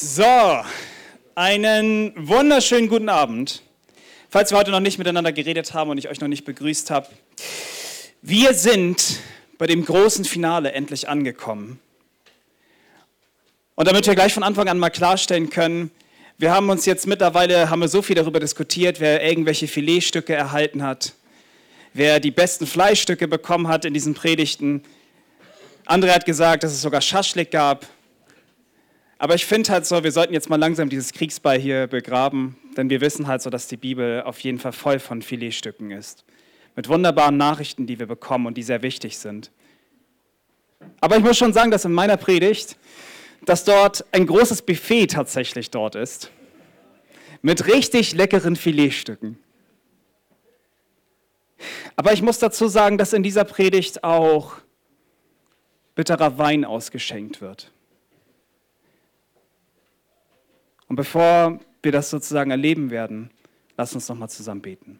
So, einen wunderschönen guten Abend. Falls wir heute noch nicht miteinander geredet haben und ich euch noch nicht begrüßt habe. Wir sind bei dem großen Finale endlich angekommen. Und damit wir gleich von Anfang an mal klarstellen können, wir haben uns jetzt mittlerweile, haben wir so viel darüber diskutiert, wer irgendwelche Filetstücke erhalten hat, wer die besten Fleischstücke bekommen hat in diesen Predigten. Andre hat gesagt, dass es sogar Schaschlik gab. Aber ich finde halt so, wir sollten jetzt mal langsam dieses Kriegsball hier begraben, denn wir wissen halt so, dass die Bibel auf jeden Fall voll von Filetstücken ist. Mit wunderbaren Nachrichten, die wir bekommen und die sehr wichtig sind. Aber ich muss schon sagen, dass in meiner Predigt, dass dort ein großes Buffet tatsächlich dort ist. Mit richtig leckeren Filetstücken. Aber ich muss dazu sagen, dass in dieser Predigt auch bitterer Wein ausgeschenkt wird. Und bevor wir das sozusagen erleben werden, lass uns nochmal zusammen beten.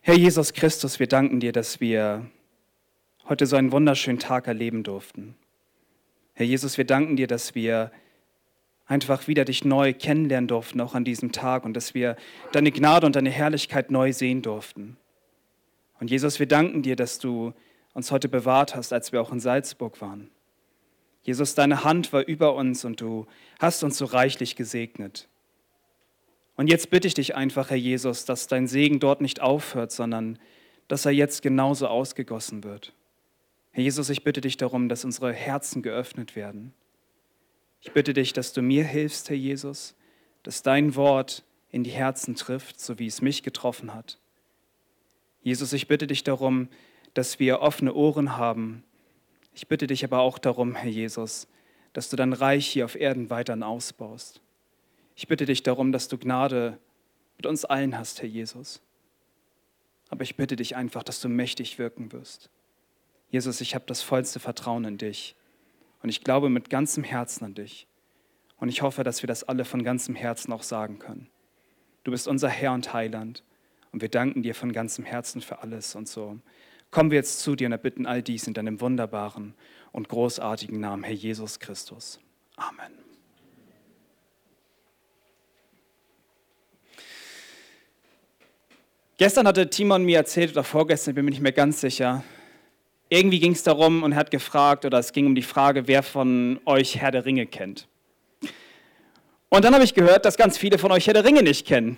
Herr Jesus Christus, wir danken dir, dass wir heute so einen wunderschönen Tag erleben durften. Herr Jesus, wir danken dir, dass wir einfach wieder dich neu kennenlernen durften, auch an diesem Tag, und dass wir deine Gnade und deine Herrlichkeit neu sehen durften. Und Jesus, wir danken dir, dass du uns heute bewahrt hast, als wir auch in Salzburg waren. Jesus, deine Hand war über uns und du hast uns so reichlich gesegnet. Und jetzt bitte ich dich einfach, Herr Jesus, dass dein Segen dort nicht aufhört, sondern dass er jetzt genauso ausgegossen wird. Herr Jesus, ich bitte dich darum, dass unsere Herzen geöffnet werden. Ich bitte dich, dass du mir hilfst, Herr Jesus, dass dein Wort in die Herzen trifft, so wie es mich getroffen hat. Jesus, ich bitte dich darum, dass wir offene Ohren haben, ich bitte dich aber auch darum, Herr Jesus, dass du dein Reich hier auf Erden weiterhin ausbaust. Ich bitte dich darum, dass du Gnade mit uns allen hast, Herr Jesus. Aber ich bitte dich einfach, dass du mächtig wirken wirst. Jesus, ich habe das vollste Vertrauen in dich. Und ich glaube mit ganzem Herzen an dich. Und ich hoffe, dass wir das alle von ganzem Herzen auch sagen können. Du bist unser Herr und Heiland. Und wir danken dir von ganzem Herzen für alles und so kommen wir jetzt zu dir und erbitten all dies in deinem wunderbaren und großartigen Namen, Herr Jesus Christus. Amen. Gestern hatte Timon mir erzählt, oder vorgestern, bin mir nicht mehr ganz sicher, irgendwie ging es darum und er hat gefragt, oder es ging um die Frage, wer von euch Herr der Ringe kennt. Und dann habe ich gehört, dass ganz viele von euch Herr der Ringe nicht kennen.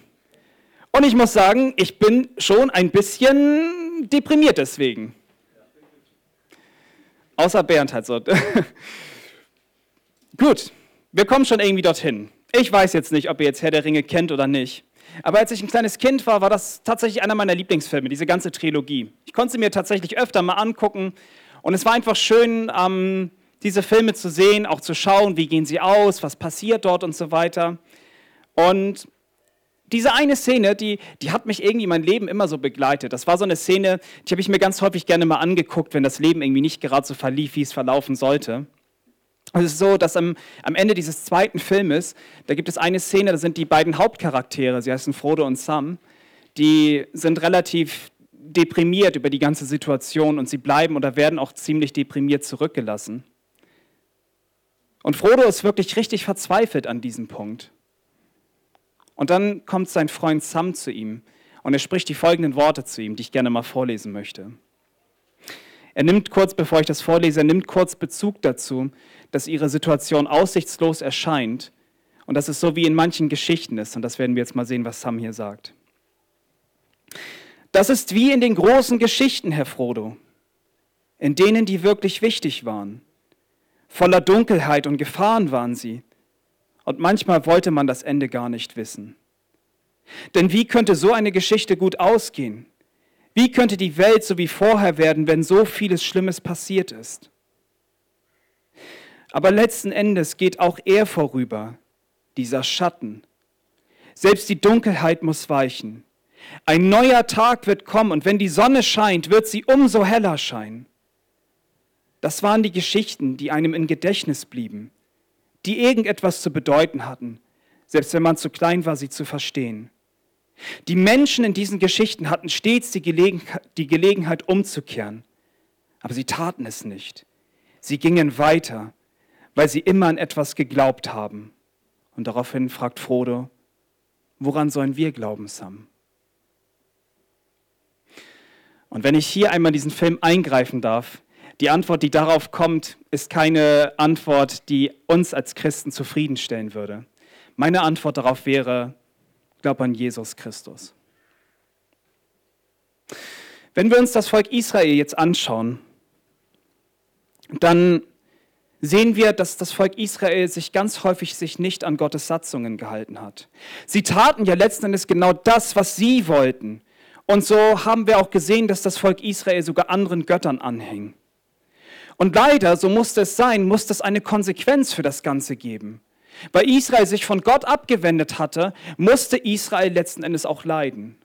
Und ich muss sagen, ich bin schon ein bisschen deprimiert deswegen. Außer Bernd halt so. Gut, wir kommen schon irgendwie dorthin. Ich weiß jetzt nicht, ob ihr jetzt Herr der Ringe kennt oder nicht. Aber als ich ein kleines Kind war, war das tatsächlich einer meiner Lieblingsfilme, diese ganze Trilogie. Ich konnte sie mir tatsächlich öfter mal angucken. Und es war einfach schön, ähm, diese Filme zu sehen, auch zu schauen, wie gehen sie aus, was passiert dort und so weiter. Und diese eine Szene, die, die hat mich irgendwie mein Leben immer so begleitet. Das war so eine Szene, die habe ich mir ganz häufig gerne mal angeguckt, wenn das Leben irgendwie nicht gerade so verlief, wie es verlaufen sollte. Es ist so, dass am, am Ende dieses zweiten Filmes, da gibt es eine Szene, da sind die beiden Hauptcharaktere, sie heißen Frodo und Sam, die sind relativ deprimiert über die ganze Situation und sie bleiben oder werden auch ziemlich deprimiert zurückgelassen. Und Frodo ist wirklich richtig verzweifelt an diesem Punkt. Und dann kommt sein Freund Sam zu ihm und er spricht die folgenden Worte zu ihm, die ich gerne mal vorlesen möchte. Er nimmt kurz, bevor ich das vorlese, er nimmt kurz Bezug dazu, dass ihre Situation aussichtslos erscheint und dass es so wie in manchen Geschichten ist. Und das werden wir jetzt mal sehen, was Sam hier sagt. Das ist wie in den großen Geschichten, Herr Frodo, in denen die wirklich wichtig waren. Voller Dunkelheit und Gefahren waren sie. Und manchmal wollte man das Ende gar nicht wissen. Denn wie könnte so eine Geschichte gut ausgehen? Wie könnte die Welt so wie vorher werden, wenn so vieles Schlimmes passiert ist? Aber letzten Endes geht auch er vorüber, dieser Schatten. Selbst die Dunkelheit muss weichen. Ein neuer Tag wird kommen und wenn die Sonne scheint, wird sie umso heller scheinen. Das waren die Geschichten, die einem in Gedächtnis blieben die irgendetwas zu bedeuten hatten, selbst wenn man zu klein war, sie zu verstehen. Die Menschen in diesen Geschichten hatten stets die, Gelegen die Gelegenheit umzukehren, aber sie taten es nicht. Sie gingen weiter, weil sie immer an etwas geglaubt haben. Und daraufhin fragt Frodo, woran sollen wir glauben, Sam? Und wenn ich hier einmal diesen Film eingreifen darf, die Antwort, die darauf kommt, ist keine Antwort, die uns als Christen zufriedenstellen würde. Meine Antwort darauf wäre, glaub an Jesus Christus. Wenn wir uns das Volk Israel jetzt anschauen, dann sehen wir, dass das Volk Israel sich ganz häufig sich nicht an Gottes Satzungen gehalten hat. Sie taten ja letzten Endes genau das, was sie wollten. Und so haben wir auch gesehen, dass das Volk Israel sogar anderen Göttern anhing. Und leider, so musste es sein, musste es eine Konsequenz für das Ganze geben. Weil Israel sich von Gott abgewendet hatte, musste Israel letzten Endes auch leiden.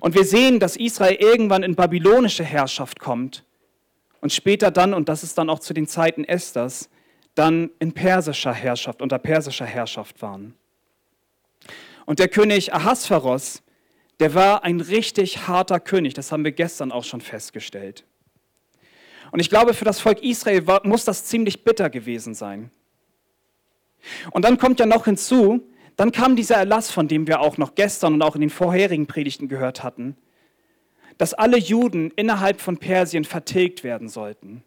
Und wir sehen, dass Israel irgendwann in babylonische Herrschaft kommt und später dann, und das ist dann auch zu den Zeiten Esthers, dann in persischer Herrschaft, unter persischer Herrschaft waren. Und der König Ahasveros, der war ein richtig harter König, das haben wir gestern auch schon festgestellt. Und ich glaube, für das Volk Israel war, muss das ziemlich bitter gewesen sein. Und dann kommt ja noch hinzu, dann kam dieser Erlass, von dem wir auch noch gestern und auch in den vorherigen Predigten gehört hatten, dass alle Juden innerhalb von Persien vertilgt werden sollten.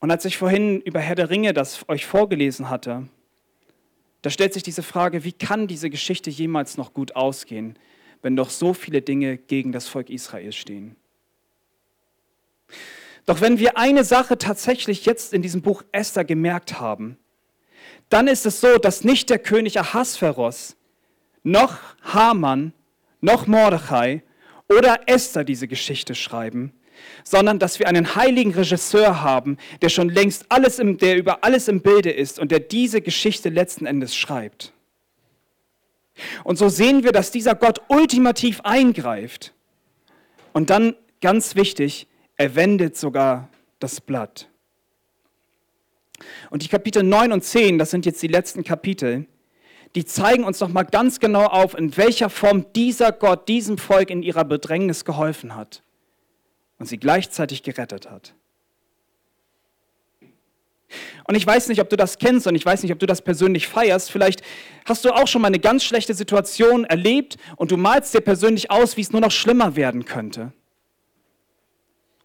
Und als ich vorhin über Herr der Ringe das euch vorgelesen hatte, da stellt sich diese Frage, wie kann diese Geschichte jemals noch gut ausgehen, wenn doch so viele Dinge gegen das Volk Israel stehen? Doch wenn wir eine Sache tatsächlich jetzt in diesem Buch Esther gemerkt haben, dann ist es so, dass nicht der König Ahasveros, noch Haman, noch Mordechai oder Esther diese Geschichte schreiben, sondern dass wir einen heiligen Regisseur haben, der schon längst alles im, der über alles im Bilde ist und der diese Geschichte letzten Endes schreibt. Und so sehen wir, dass dieser Gott ultimativ eingreift. Und dann, ganz wichtig, er wendet sogar das Blatt. Und die Kapitel 9 und 10, das sind jetzt die letzten Kapitel, die zeigen uns nochmal ganz genau auf, in welcher Form dieser Gott diesem Volk in ihrer Bedrängnis geholfen hat und sie gleichzeitig gerettet hat. Und ich weiß nicht, ob du das kennst und ich weiß nicht, ob du das persönlich feierst. Vielleicht hast du auch schon mal eine ganz schlechte Situation erlebt und du malst dir persönlich aus, wie es nur noch schlimmer werden könnte.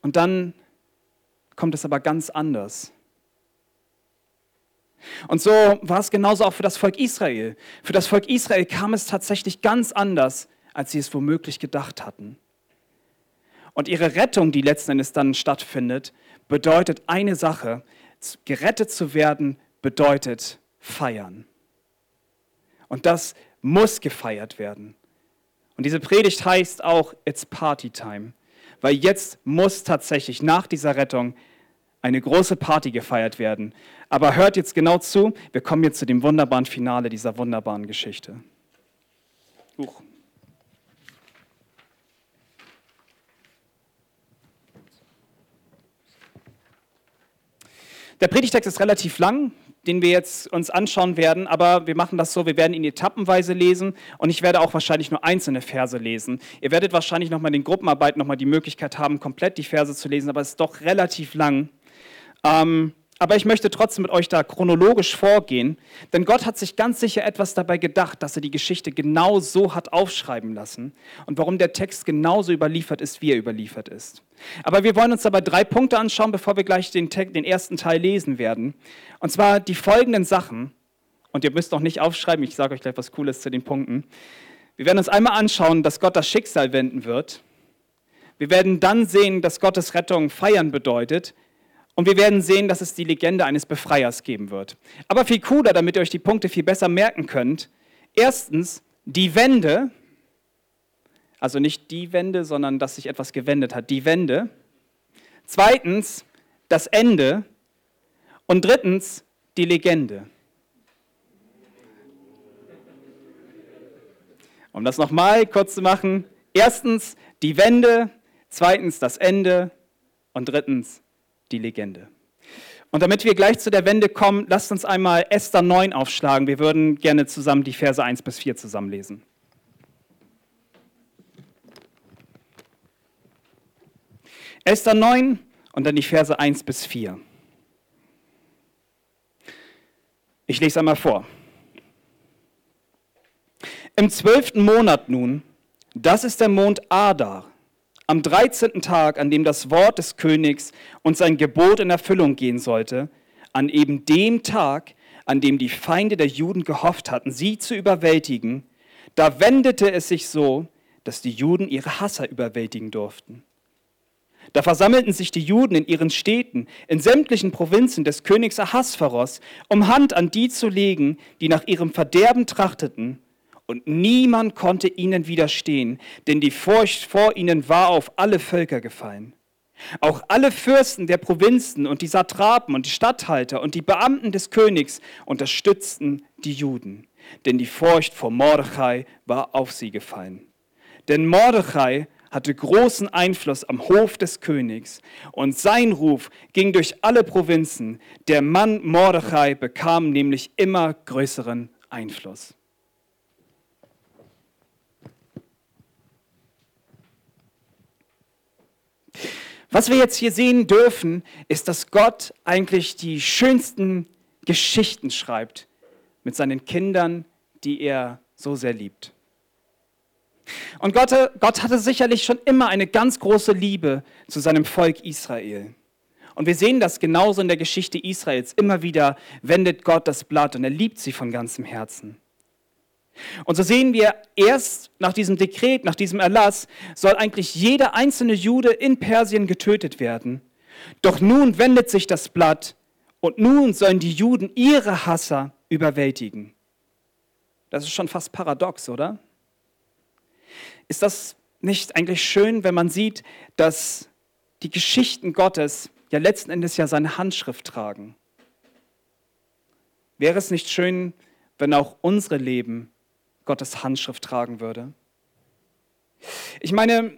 Und dann kommt es aber ganz anders. Und so war es genauso auch für das Volk Israel. Für das Volk Israel kam es tatsächlich ganz anders, als sie es womöglich gedacht hatten. Und ihre Rettung, die letzten Endes dann stattfindet, bedeutet eine Sache. Gerettet zu werden bedeutet feiern. Und das muss gefeiert werden. Und diese Predigt heißt auch, it's Party Time. Weil jetzt muss tatsächlich nach dieser Rettung eine große Party gefeiert werden. Aber hört jetzt genau zu, wir kommen jetzt zu dem wunderbaren Finale dieser wunderbaren Geschichte. Huch. Der Predigtext ist relativ lang, den wir jetzt uns anschauen werden, aber wir machen das so, wir werden ihn etappenweise lesen und ich werde auch wahrscheinlich nur einzelne Verse lesen. Ihr werdet wahrscheinlich nochmal in den Gruppenarbeiten nochmal die Möglichkeit haben, komplett die Verse zu lesen, aber es ist doch relativ lang. Ähm, aber ich möchte trotzdem mit euch da chronologisch vorgehen, denn Gott hat sich ganz sicher etwas dabei gedacht, dass er die Geschichte genau so hat aufschreiben lassen und warum der Text genauso überliefert ist, wie er überliefert ist. Aber wir wollen uns dabei drei Punkte anschauen, bevor wir gleich den, den ersten Teil lesen werden. Und zwar die folgenden Sachen, und ihr müsst noch nicht aufschreiben, ich sage euch gleich was Cooles zu den Punkten. Wir werden uns einmal anschauen, dass Gott das Schicksal wenden wird. Wir werden dann sehen, dass Gottes Rettung feiern bedeutet, und wir werden sehen, dass es die Legende eines Befreiers geben wird. Aber viel cooler, damit ihr euch die Punkte viel besser merken könnt. Erstens, die Wende, also nicht die Wende, sondern dass sich etwas gewendet hat, die Wende. Zweitens, das Ende. Und drittens, die Legende. Um das nochmal kurz zu machen. Erstens, die Wende. Zweitens, das Ende. Und drittens, die Legende. Und damit wir gleich zu der Wende kommen, lasst uns einmal Esther 9 aufschlagen. Wir würden gerne zusammen die Verse 1 bis 4 zusammenlesen. Esther 9 und dann die Verse 1 bis 4. Ich lese einmal vor. Im zwölften Monat nun, das ist der Mond Adar, am 13. Tag, an dem das Wort des Königs und sein Gebot in Erfüllung gehen sollte, an eben dem Tag, an dem die Feinde der Juden gehofft hatten, sie zu überwältigen, da wendete es sich so, dass die Juden ihre Hasser überwältigen durften. Da versammelten sich die Juden in ihren Städten, in sämtlichen Provinzen des Königs Ahasveros, um Hand an die zu legen, die nach ihrem Verderben trachteten, und niemand konnte ihnen widerstehen, denn die Furcht vor ihnen war auf alle Völker gefallen. Auch alle Fürsten der Provinzen und die Satrapen und die Statthalter und die Beamten des Königs unterstützten die Juden, denn die Furcht vor Mordechai war auf sie gefallen. Denn Mordechai hatte großen Einfluss am Hof des Königs und sein Ruf ging durch alle Provinzen. Der Mann Mordechai bekam nämlich immer größeren Einfluss. Was wir jetzt hier sehen dürfen, ist, dass Gott eigentlich die schönsten Geschichten schreibt mit seinen Kindern, die er so sehr liebt. Und Gott, Gott hatte sicherlich schon immer eine ganz große Liebe zu seinem Volk Israel. Und wir sehen das genauso in der Geschichte Israels. Immer wieder wendet Gott das Blatt und er liebt sie von ganzem Herzen. Und so sehen wir, erst nach diesem Dekret, nach diesem Erlass, soll eigentlich jeder einzelne Jude in Persien getötet werden. Doch nun wendet sich das Blatt und nun sollen die Juden ihre Hasser überwältigen. Das ist schon fast paradox, oder? Ist das nicht eigentlich schön, wenn man sieht, dass die Geschichten Gottes ja letzten Endes ja seine Handschrift tragen? Wäre es nicht schön, wenn auch unsere Leben Gottes Handschrift tragen würde. Ich meine,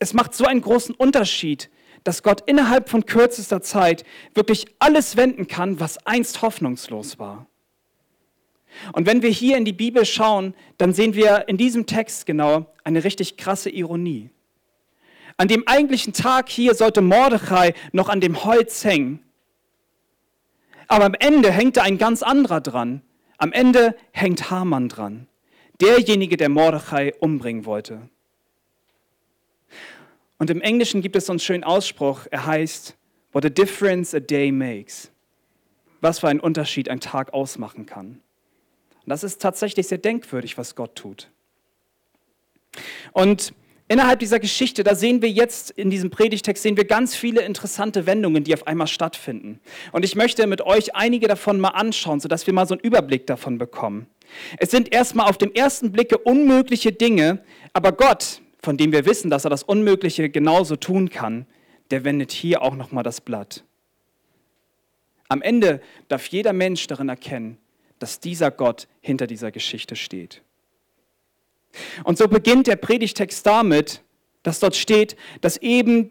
es macht so einen großen Unterschied, dass Gott innerhalb von kürzester Zeit wirklich alles wenden kann, was einst hoffnungslos war. Und wenn wir hier in die Bibel schauen, dann sehen wir in diesem Text genau eine richtig krasse Ironie. An dem eigentlichen Tag hier sollte Mordechai noch an dem Holz hängen. Aber am Ende hängt da ein ganz anderer dran, am Ende hängt Haman dran, derjenige, der Mordechai umbringen wollte. Und im Englischen gibt es so einen schönen Ausspruch, er heißt, What a difference a day makes. Was für einen Unterschied ein Tag ausmachen kann. Und das ist tatsächlich sehr denkwürdig, was Gott tut. Und Innerhalb dieser Geschichte, da sehen wir jetzt in diesem Predigtext, sehen wir ganz viele interessante Wendungen, die auf einmal stattfinden. Und ich möchte mit euch einige davon mal anschauen, sodass wir mal so einen Überblick davon bekommen. Es sind erstmal auf dem ersten Blicke unmögliche Dinge, aber Gott, von dem wir wissen, dass er das Unmögliche genauso tun kann, der wendet hier auch nochmal das Blatt. Am Ende darf jeder Mensch darin erkennen, dass dieser Gott hinter dieser Geschichte steht. Und so beginnt der Predigtext damit, dass dort steht, dass eben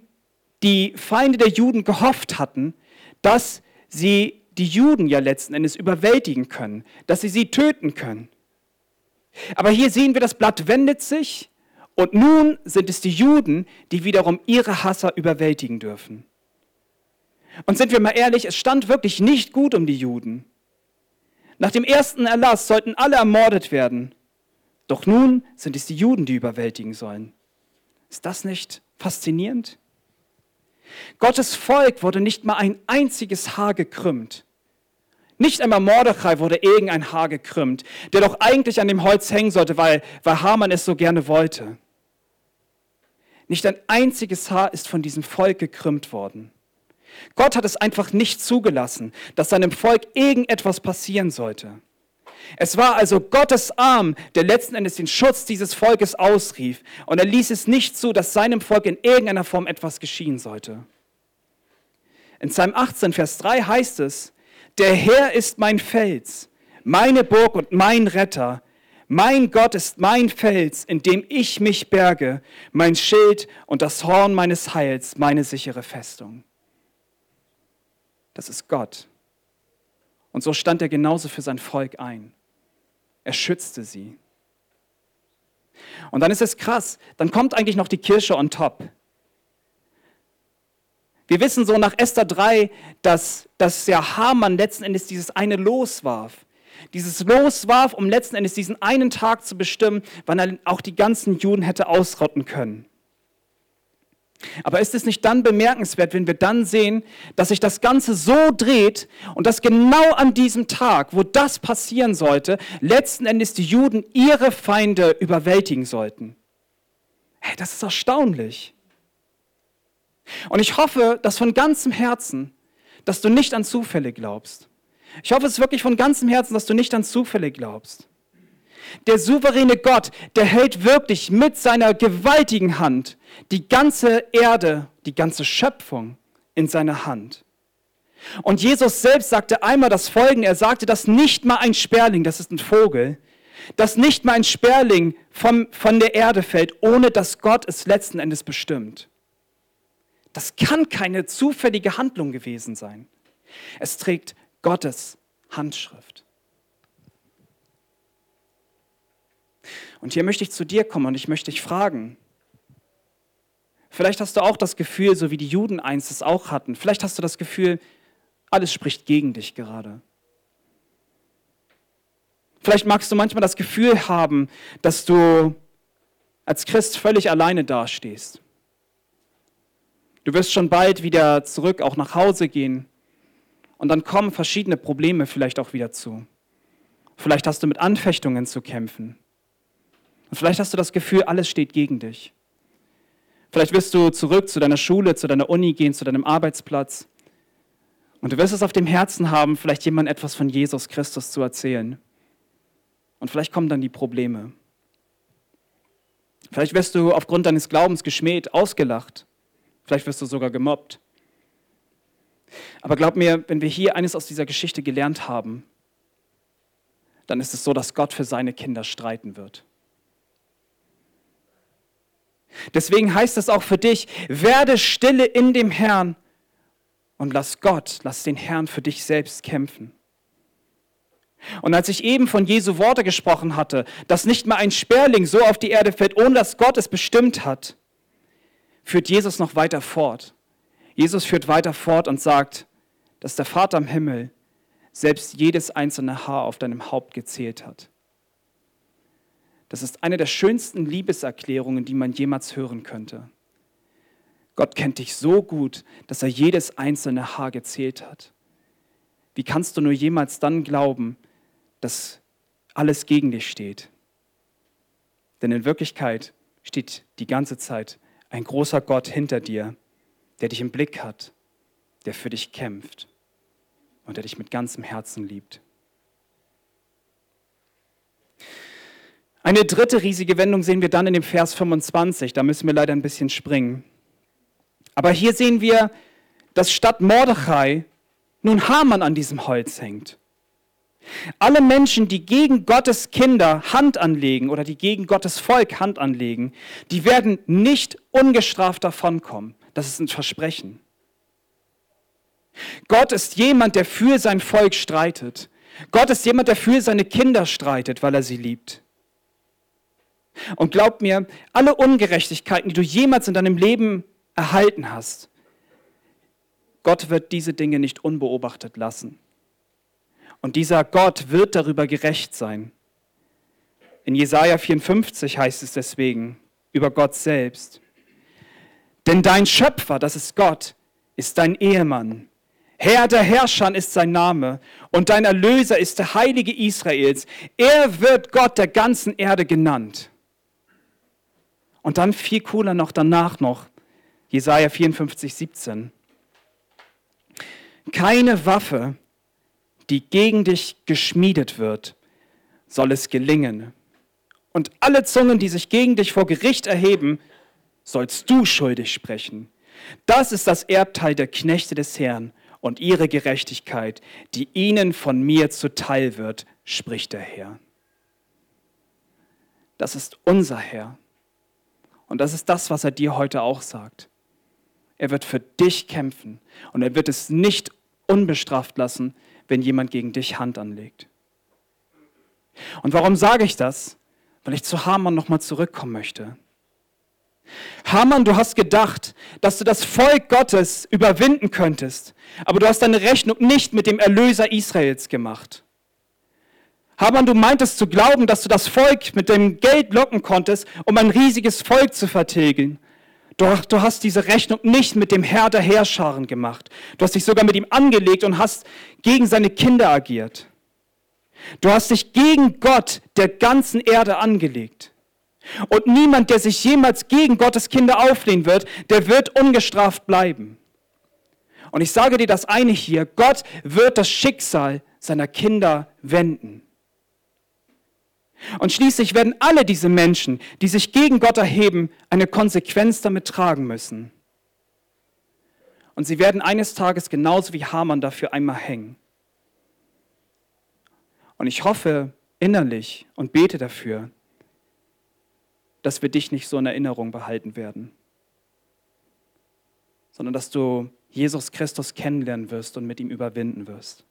die Feinde der Juden gehofft hatten, dass sie die Juden ja letzten Endes überwältigen können, dass sie sie töten können. Aber hier sehen wir, das Blatt wendet sich und nun sind es die Juden, die wiederum ihre Hasser überwältigen dürfen. Und sind wir mal ehrlich, es stand wirklich nicht gut um die Juden. Nach dem ersten Erlass sollten alle ermordet werden. Doch nun sind es die Juden, die überwältigen sollen. Ist das nicht faszinierend? Gottes Volk wurde nicht mal ein einziges Haar gekrümmt. Nicht einmal Mordechai wurde irgendein Haar gekrümmt, der doch eigentlich an dem Holz hängen sollte, weil, weil Haman es so gerne wollte. Nicht ein einziges Haar ist von diesem Volk gekrümmt worden. Gott hat es einfach nicht zugelassen, dass seinem Volk irgendetwas passieren sollte. Es war also Gottes Arm, der letzten Endes den Schutz dieses Volkes ausrief. Und er ließ es nicht zu, dass seinem Volk in irgendeiner Form etwas geschehen sollte. In Psalm 18, Vers 3 heißt es, der Herr ist mein Fels, meine Burg und mein Retter. Mein Gott ist mein Fels, in dem ich mich berge, mein Schild und das Horn meines Heils, meine sichere Festung. Das ist Gott. Und so stand er genauso für sein Volk ein. Er schützte sie. Und dann ist es krass, dann kommt eigentlich noch die Kirsche on top. Wir wissen so nach Esther 3, dass, dass ja Haman letzten Endes dieses eine Los warf. Dieses Los warf, um letzten Endes diesen einen Tag zu bestimmen, wann er auch die ganzen Juden hätte ausrotten können. Aber ist es nicht dann bemerkenswert, wenn wir dann sehen, dass sich das Ganze so dreht und dass genau an diesem Tag, wo das passieren sollte, letzten Endes die Juden ihre Feinde überwältigen sollten? Hey, das ist erstaunlich. Und ich hoffe, dass von ganzem Herzen, dass du nicht an Zufälle glaubst. Ich hoffe es wirklich von ganzem Herzen, dass du nicht an Zufälle glaubst. Der souveräne Gott, der hält wirklich mit seiner gewaltigen Hand die ganze Erde, die ganze Schöpfung in seiner Hand. Und Jesus selbst sagte einmal das Folgende, er sagte, dass nicht mal ein Sperling, das ist ein Vogel, dass nicht mal ein Sperling vom, von der Erde fällt, ohne dass Gott es letzten Endes bestimmt. Das kann keine zufällige Handlung gewesen sein. Es trägt Gottes Handschrift. Und hier möchte ich zu dir kommen und ich möchte dich fragen. Vielleicht hast du auch das Gefühl, so wie die Juden einst es auch hatten, vielleicht hast du das Gefühl, alles spricht gegen dich gerade. Vielleicht magst du manchmal das Gefühl haben, dass du als Christ völlig alleine dastehst. Du wirst schon bald wieder zurück, auch nach Hause gehen. Und dann kommen verschiedene Probleme vielleicht auch wieder zu. Vielleicht hast du mit Anfechtungen zu kämpfen. Und vielleicht hast du das Gefühl, alles steht gegen dich. Vielleicht wirst du zurück zu deiner Schule, zu deiner Uni gehen, zu deinem Arbeitsplatz. Und du wirst es auf dem Herzen haben, vielleicht jemand etwas von Jesus Christus zu erzählen. Und vielleicht kommen dann die Probleme. Vielleicht wirst du aufgrund deines Glaubens geschmäht, ausgelacht. Vielleicht wirst du sogar gemobbt. Aber glaub mir, wenn wir hier eines aus dieser Geschichte gelernt haben, dann ist es so, dass Gott für seine Kinder streiten wird. Deswegen heißt es auch für dich, werde stille in dem Herrn und lass Gott, lass den Herrn für dich selbst kämpfen. Und als ich eben von Jesu Worte gesprochen hatte, dass nicht mal ein Sperling so auf die Erde fällt, ohne dass Gott es bestimmt hat, führt Jesus noch weiter fort. Jesus führt weiter fort und sagt, dass der Vater im Himmel selbst jedes einzelne Haar auf deinem Haupt gezählt hat. Das ist eine der schönsten Liebeserklärungen, die man jemals hören könnte. Gott kennt dich so gut, dass er jedes einzelne Haar gezählt hat. Wie kannst du nur jemals dann glauben, dass alles gegen dich steht? Denn in Wirklichkeit steht die ganze Zeit ein großer Gott hinter dir, der dich im Blick hat, der für dich kämpft und der dich mit ganzem Herzen liebt. Eine dritte riesige Wendung sehen wir dann in dem Vers 25. Da müssen wir leider ein bisschen springen. Aber hier sehen wir, dass statt Mordechai nun Haman an diesem Holz hängt. Alle Menschen, die gegen Gottes Kinder Hand anlegen oder die gegen Gottes Volk Hand anlegen, die werden nicht ungestraft davonkommen. Das ist ein Versprechen. Gott ist jemand, der für sein Volk streitet. Gott ist jemand, der für seine Kinder streitet, weil er sie liebt. Und glaub mir, alle Ungerechtigkeiten, die du jemals in deinem Leben erhalten hast, Gott wird diese Dinge nicht unbeobachtet lassen. Und dieser Gott wird darüber gerecht sein. In Jesaja 54 heißt es deswegen über Gott selbst. Denn dein Schöpfer, das ist Gott, ist dein Ehemann. Herr der Herrscher ist sein Name und dein Erlöser ist der Heilige Israels. Er wird Gott der ganzen Erde genannt. Und dann viel cooler noch danach noch, Jesaja 54, 17. Keine Waffe, die gegen dich geschmiedet wird, soll es gelingen. Und alle Zungen, die sich gegen dich vor Gericht erheben, sollst du schuldig sprechen. Das ist das Erbteil der Knechte des Herrn und ihre Gerechtigkeit, die ihnen von mir zuteil wird, spricht der Herr. Das ist unser Herr. Und das ist das, was er dir heute auch sagt. Er wird für dich kämpfen und er wird es nicht unbestraft lassen, wenn jemand gegen dich Hand anlegt. Und warum sage ich das? Weil ich zu Hamann nochmal zurückkommen möchte. Hamann, du hast gedacht, dass du das Volk Gottes überwinden könntest, aber du hast deine Rechnung nicht mit dem Erlöser Israels gemacht. Hamann, du meintest zu glauben, dass du das Volk mit dem Geld locken konntest, um ein riesiges Volk zu vertilgen. Doch du hast diese Rechnung nicht mit dem Herr der Heerscharen gemacht. Du hast dich sogar mit ihm angelegt und hast gegen seine Kinder agiert. Du hast dich gegen Gott der ganzen Erde angelegt. Und niemand, der sich jemals gegen Gottes Kinder auflehnen wird, der wird ungestraft bleiben. Und ich sage dir das eine hier, Gott wird das Schicksal seiner Kinder wenden. Und schließlich werden alle diese Menschen, die sich gegen Gott erheben, eine Konsequenz damit tragen müssen. Und sie werden eines Tages genauso wie Hamann dafür einmal hängen. Und ich hoffe innerlich und bete dafür, dass wir dich nicht so in Erinnerung behalten werden, sondern dass du Jesus Christus kennenlernen wirst und mit ihm überwinden wirst.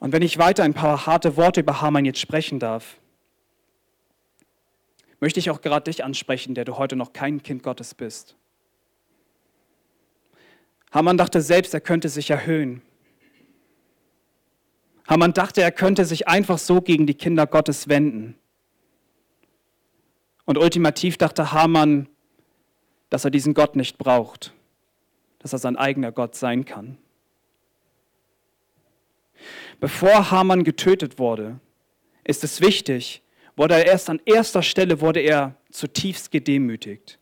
Und wenn ich weiter ein paar harte Worte über Hamann jetzt sprechen darf, möchte ich auch gerade dich ansprechen, der du heute noch kein Kind Gottes bist. Hamann dachte selbst, er könnte sich erhöhen. Hamann dachte, er könnte sich einfach so gegen die Kinder Gottes wenden. Und ultimativ dachte Hamann, dass er diesen Gott nicht braucht, dass er sein eigener Gott sein kann. Bevor Haman getötet wurde, ist es wichtig, wurde er erst an erster Stelle wurde er zutiefst gedemütigt.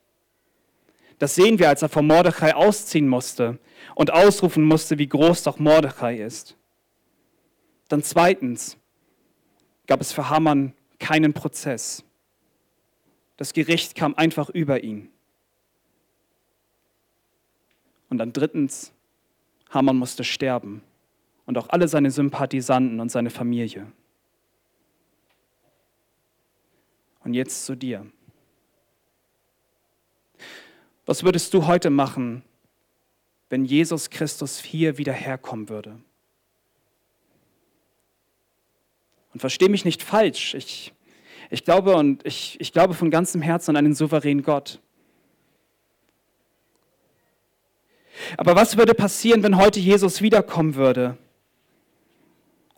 Das sehen wir, als er vor Mordechai ausziehen musste und ausrufen musste, wie groß doch Mordechai ist. Dann zweitens gab es für Haman keinen Prozess. Das Gericht kam einfach über ihn. Und dann drittens, Haman musste sterben und auch alle seine Sympathisanten und seine Familie. Und jetzt zu dir. Was würdest du heute machen, wenn Jesus Christus hier wieder herkommen würde? Und verstehe mich nicht falsch, ich, ich glaube und ich, ich glaube von ganzem Herzen an einen souveränen Gott. Aber was würde passieren, wenn heute Jesus wiederkommen würde?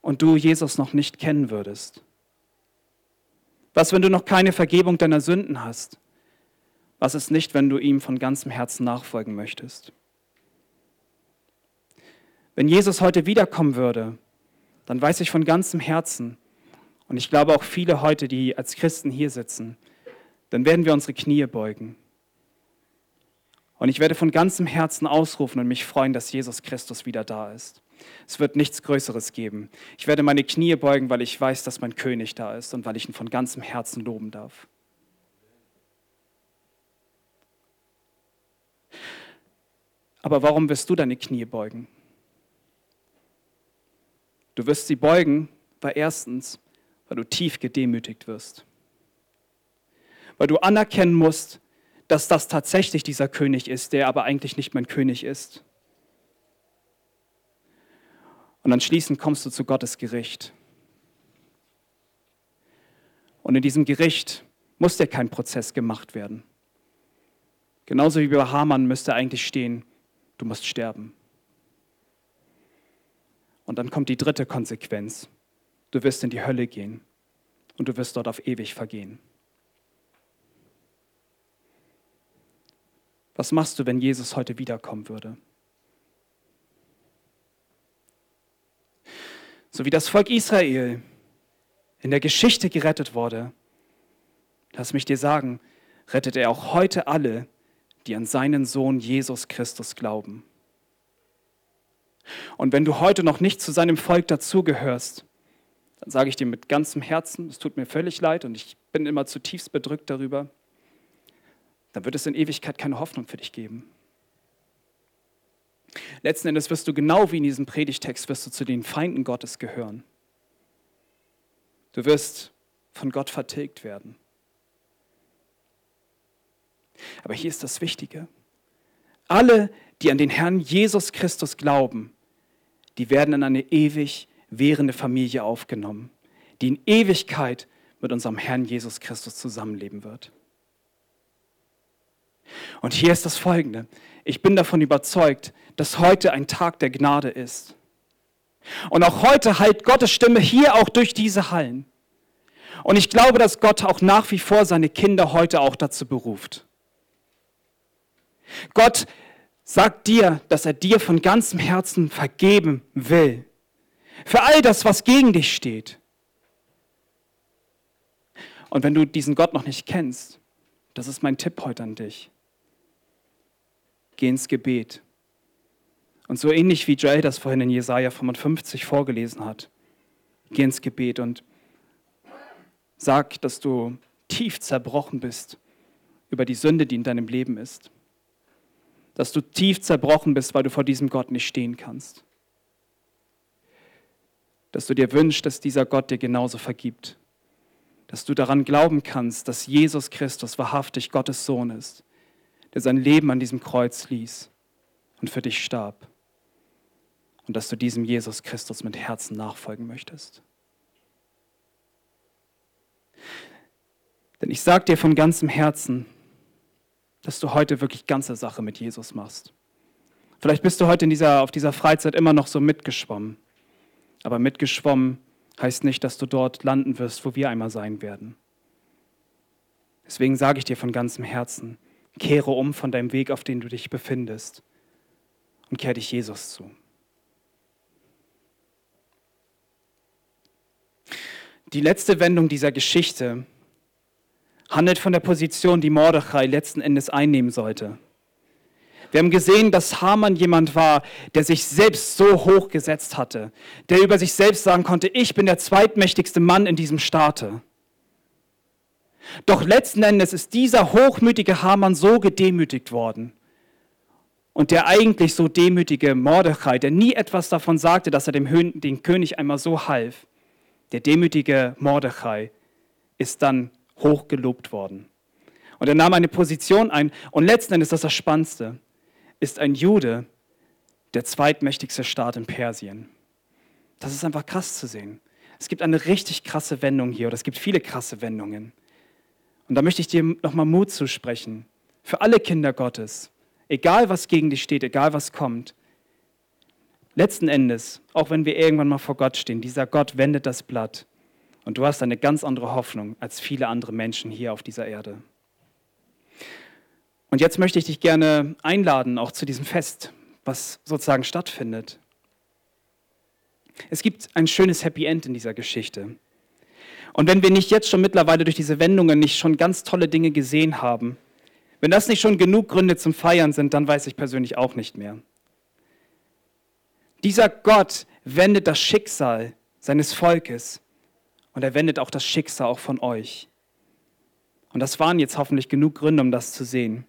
Und du Jesus noch nicht kennen würdest? Was, wenn du noch keine Vergebung deiner Sünden hast? Was ist nicht, wenn du ihm von ganzem Herzen nachfolgen möchtest? Wenn Jesus heute wiederkommen würde, dann weiß ich von ganzem Herzen, und ich glaube auch viele heute, die als Christen hier sitzen, dann werden wir unsere Knie beugen. Und ich werde von ganzem Herzen ausrufen und mich freuen, dass Jesus Christus wieder da ist. Es wird nichts Größeres geben. Ich werde meine Knie beugen, weil ich weiß, dass mein König da ist und weil ich ihn von ganzem Herzen loben darf. Aber warum wirst du deine Knie beugen? Du wirst sie beugen, weil erstens, weil du tief gedemütigt wirst. Weil du anerkennen musst, dass das tatsächlich dieser König ist, der aber eigentlich nicht mein König ist. Und anschließend kommst du zu Gottes Gericht. Und in diesem Gericht muss dir kein Prozess gemacht werden. Genauso wie bei Hamann müsste eigentlich stehen, du musst sterben. Und dann kommt die dritte Konsequenz. Du wirst in die Hölle gehen und du wirst dort auf ewig vergehen. Was machst du, wenn Jesus heute wiederkommen würde? So wie das Volk Israel in der Geschichte gerettet wurde, lass mich dir sagen, rettet er auch heute alle, die an seinen Sohn Jesus Christus glauben. Und wenn du heute noch nicht zu seinem Volk dazugehörst, dann sage ich dir mit ganzem Herzen, es tut mir völlig leid und ich bin immer zutiefst bedrückt darüber, dann wird es in Ewigkeit keine Hoffnung für dich geben. Letzten Endes wirst du genau wie in diesem Predigtext, wirst du zu den Feinden Gottes gehören. Du wirst von Gott vertilgt werden. Aber hier ist das Wichtige. Alle, die an den Herrn Jesus Christus glauben, die werden in eine ewig währende Familie aufgenommen, die in Ewigkeit mit unserem Herrn Jesus Christus zusammenleben wird. Und hier ist das Folgende. Ich bin davon überzeugt, dass heute ein Tag der Gnade ist. Und auch heute halt Gottes Stimme hier auch durch diese Hallen. Und ich glaube, dass Gott auch nach wie vor seine Kinder heute auch dazu beruft. Gott sagt dir, dass er dir von ganzem Herzen vergeben will. Für all das, was gegen dich steht. Und wenn du diesen Gott noch nicht kennst, das ist mein Tipp heute an dich. Geh ins Gebet. Und so ähnlich wie Joel das vorhin in Jesaja 55 vorgelesen hat, geh ins Gebet und sag, dass du tief zerbrochen bist über die Sünde, die in deinem Leben ist. Dass du tief zerbrochen bist, weil du vor diesem Gott nicht stehen kannst. Dass du dir wünschst, dass dieser Gott dir genauso vergibt. Dass du daran glauben kannst, dass Jesus Christus wahrhaftig Gottes Sohn ist, der sein Leben an diesem Kreuz ließ und für dich starb. Und dass du diesem Jesus Christus mit Herzen nachfolgen möchtest. Denn ich sage dir von ganzem Herzen, dass du heute wirklich ganze Sache mit Jesus machst. Vielleicht bist du heute in dieser, auf dieser Freizeit immer noch so mitgeschwommen. Aber mitgeschwommen heißt nicht, dass du dort landen wirst, wo wir einmal sein werden. Deswegen sage ich dir von ganzem Herzen, kehre um von deinem Weg, auf den du dich befindest und kehre dich Jesus zu. Die letzte Wendung dieser Geschichte handelt von der Position, die Mordechai letzten Endes einnehmen sollte. Wir haben gesehen, dass Haman jemand war, der sich selbst so hoch gesetzt hatte, der über sich selbst sagen konnte, ich bin der zweitmächtigste Mann in diesem Staate. Doch letzten Endes ist dieser hochmütige Haman so gedemütigt worden. Und der eigentlich so demütige Mordechai, der nie etwas davon sagte, dass er dem, dem König einmal so half, der demütige Mordechai ist dann hochgelobt worden. Und er nahm eine Position ein. Und letzten Endes, das ist das Spannendste, ist ein Jude der zweitmächtigste Staat in Persien. Das ist einfach krass zu sehen. Es gibt eine richtig krasse Wendung hier, oder es gibt viele krasse Wendungen. Und da möchte ich dir nochmal Mut zusprechen. Für alle Kinder Gottes. Egal was gegen dich steht, egal was kommt. Letzten Endes, auch wenn wir irgendwann mal vor Gott stehen, dieser Gott wendet das Blatt und du hast eine ganz andere Hoffnung als viele andere Menschen hier auf dieser Erde. Und jetzt möchte ich dich gerne einladen, auch zu diesem Fest, was sozusagen stattfindet. Es gibt ein schönes Happy End in dieser Geschichte. Und wenn wir nicht jetzt schon mittlerweile durch diese Wendungen nicht schon ganz tolle Dinge gesehen haben, wenn das nicht schon genug Gründe zum Feiern sind, dann weiß ich persönlich auch nicht mehr. Dieser Gott wendet das Schicksal seines Volkes und er wendet auch das Schicksal auch von euch. Und das waren jetzt hoffentlich genug Gründe, um das zu sehen.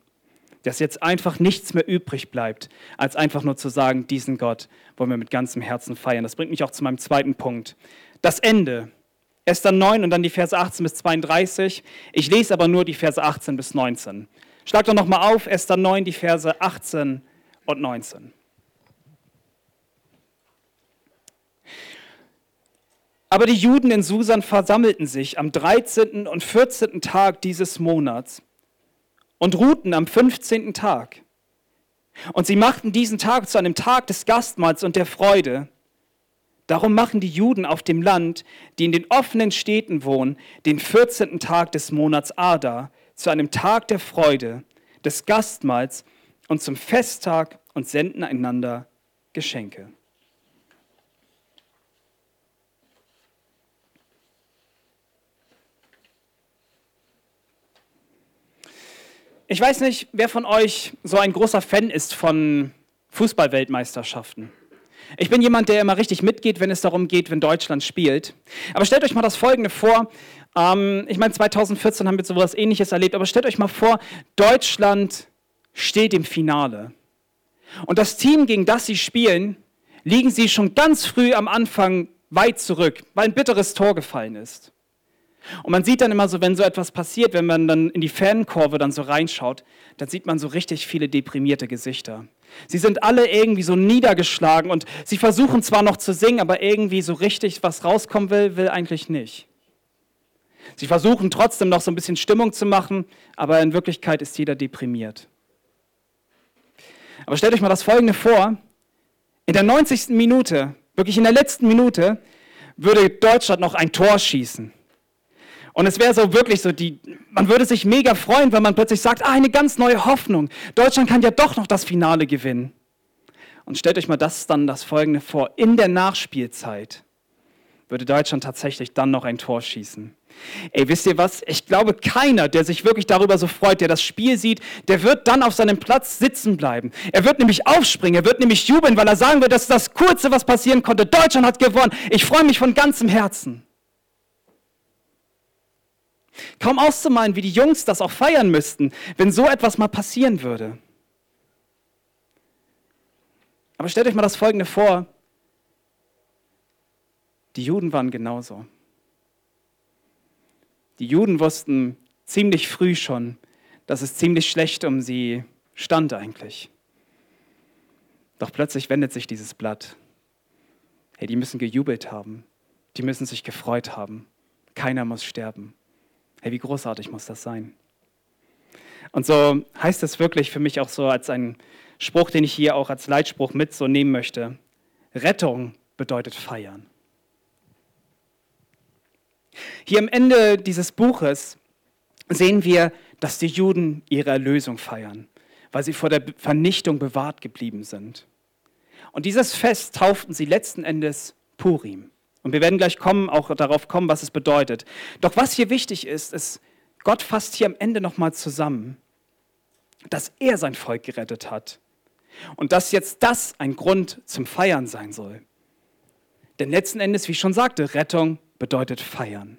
Dass jetzt einfach nichts mehr übrig bleibt, als einfach nur zu sagen, diesen Gott wollen wir mit ganzem Herzen feiern. Das bringt mich auch zu meinem zweiten Punkt. Das Ende. Dann 9 und dann die Verse 18 bis 32. Ich lese aber nur die Verse 18 bis 19. Schlag doch nochmal auf, Esther 9, die Verse 18 und 19. Aber die Juden in Susan versammelten sich am 13. und 14. Tag dieses Monats und ruhten am 15. Tag. Und sie machten diesen Tag zu einem Tag des Gastmahls und der Freude. Darum machen die Juden auf dem Land, die in den offenen Städten wohnen, den 14. Tag des Monats Ada zu einem Tag der Freude, des Gastmahls und zum Festtag und senden einander Geschenke. Ich weiß nicht, wer von euch so ein großer Fan ist von Fußballweltmeisterschaften. Ich bin jemand, der immer richtig mitgeht, wenn es darum geht, wenn Deutschland spielt. Aber stellt euch mal das Folgende vor. Ähm, ich meine, 2014 haben wir so etwas Ähnliches erlebt, aber stellt euch mal vor, Deutschland steht im Finale. Und das Team, gegen das sie spielen, liegen sie schon ganz früh am Anfang weit zurück, weil ein bitteres Tor gefallen ist. Und man sieht dann immer so, wenn so etwas passiert, wenn man dann in die Fankurve dann so reinschaut, dann sieht man so richtig viele deprimierte Gesichter. Sie sind alle irgendwie so niedergeschlagen und sie versuchen zwar noch zu singen, aber irgendwie so richtig, was rauskommen will, will eigentlich nicht. Sie versuchen trotzdem noch so ein bisschen Stimmung zu machen, aber in Wirklichkeit ist jeder deprimiert. Aber stellt euch mal das Folgende vor. In der 90. Minute, wirklich in der letzten Minute, würde Deutschland noch ein Tor schießen. Und es wäre so wirklich so, die, man würde sich mega freuen, wenn man plötzlich sagt, ah, eine ganz neue Hoffnung. Deutschland kann ja doch noch das Finale gewinnen. Und stellt euch mal das dann das Folgende vor. In der Nachspielzeit würde Deutschland tatsächlich dann noch ein Tor schießen. Ey, wisst ihr was? Ich glaube, keiner, der sich wirklich darüber so freut, der das Spiel sieht, der wird dann auf seinem Platz sitzen bleiben. Er wird nämlich aufspringen, er wird nämlich jubeln, weil er sagen wird, das ist das Kurze, was passieren konnte. Deutschland hat gewonnen. Ich freue mich von ganzem Herzen. Kaum auszumalen, wie die Jungs das auch feiern müssten, wenn so etwas mal passieren würde. Aber stellt euch mal das Folgende vor. Die Juden waren genauso. Die Juden wussten ziemlich früh schon, dass es ziemlich schlecht um sie stand eigentlich. Doch plötzlich wendet sich dieses Blatt. Hey, die müssen gejubelt haben. Die müssen sich gefreut haben. Keiner muss sterben. Hey, wie großartig muss das sein? Und so heißt es wirklich für mich auch so als ein Spruch, den ich hier auch als Leitspruch mit so nehmen möchte. Rettung bedeutet feiern. Hier am Ende dieses Buches sehen wir, dass die Juden ihre Erlösung feiern, weil sie vor der Vernichtung bewahrt geblieben sind. Und dieses Fest tauften sie letzten Endes Purim. Und wir werden gleich kommen, auch darauf kommen, was es bedeutet. Doch was hier wichtig ist, ist, Gott fasst hier am Ende nochmal zusammen, dass er sein Volk gerettet hat und dass jetzt das ein Grund zum Feiern sein soll. Denn letzten Endes, wie ich schon sagte, Rettung bedeutet feiern.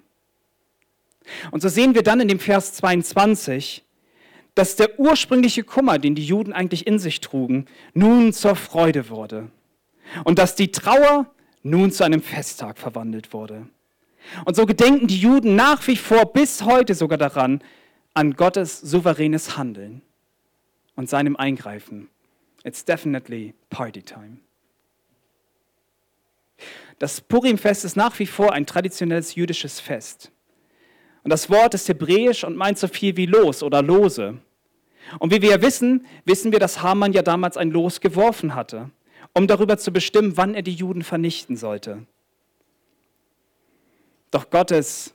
Und so sehen wir dann in dem Vers 22, dass der ursprüngliche Kummer, den die Juden eigentlich in sich trugen, nun zur Freude wurde. Und dass die Trauer nun zu einem Festtag verwandelt wurde. Und so gedenken die Juden nach wie vor bis heute sogar daran, an Gottes souveränes Handeln und seinem Eingreifen It's definitely party time. Das Purimfest ist nach wie vor ein traditionelles jüdisches Fest. Und das Wort ist hebräisch und meint so viel wie los oder lose. Und wie wir ja wissen, wissen wir, dass Haman ja damals ein Los geworfen hatte, um darüber zu bestimmen, wann er die Juden vernichten sollte. Doch Gottes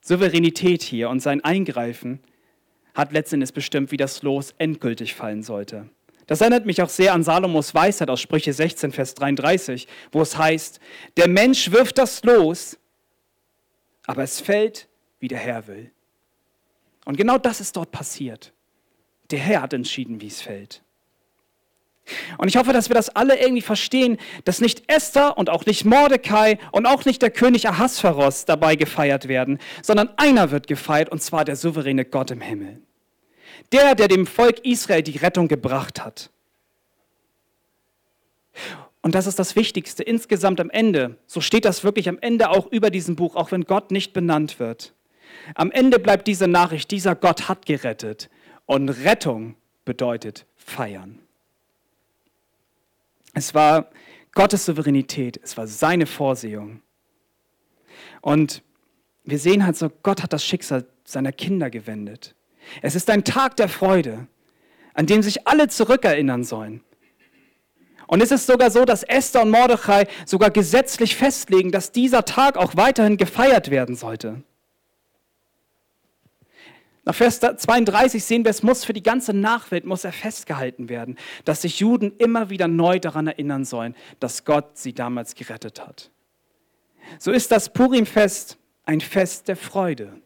Souveränität hier und sein Eingreifen hat letztendlich bestimmt, wie das Los endgültig fallen sollte. Das erinnert mich auch sehr an Salomos Weisheit aus Sprüche 16, Vers 33, wo es heißt, der Mensch wirft das los, aber es fällt, wie der Herr will. Und genau das ist dort passiert. Der Herr hat entschieden, wie es fällt. Und ich hoffe, dass wir das alle irgendwie verstehen, dass nicht Esther und auch nicht Mordecai und auch nicht der König Ahasveros dabei gefeiert werden, sondern einer wird gefeiert, und zwar der souveräne Gott im Himmel. Der, der dem Volk Israel die Rettung gebracht hat. Und das ist das Wichtigste insgesamt am Ende. So steht das wirklich am Ende auch über diesem Buch, auch wenn Gott nicht benannt wird. Am Ende bleibt diese Nachricht, dieser Gott hat gerettet. Und Rettung bedeutet feiern. Es war Gottes Souveränität, es war seine Vorsehung. Und wir sehen halt so, Gott hat das Schicksal seiner Kinder gewendet. Es ist ein Tag der Freude, an dem sich alle zurückerinnern sollen. Und es ist sogar so, dass Esther und Mordechai sogar gesetzlich festlegen, dass dieser Tag auch weiterhin gefeiert werden sollte. Nach Vers 32 sehen wir, es muss für die ganze Nachwelt muss er festgehalten werden, dass sich Juden immer wieder neu daran erinnern sollen, dass Gott sie damals gerettet hat. So ist das Purimfest ein Fest der Freude.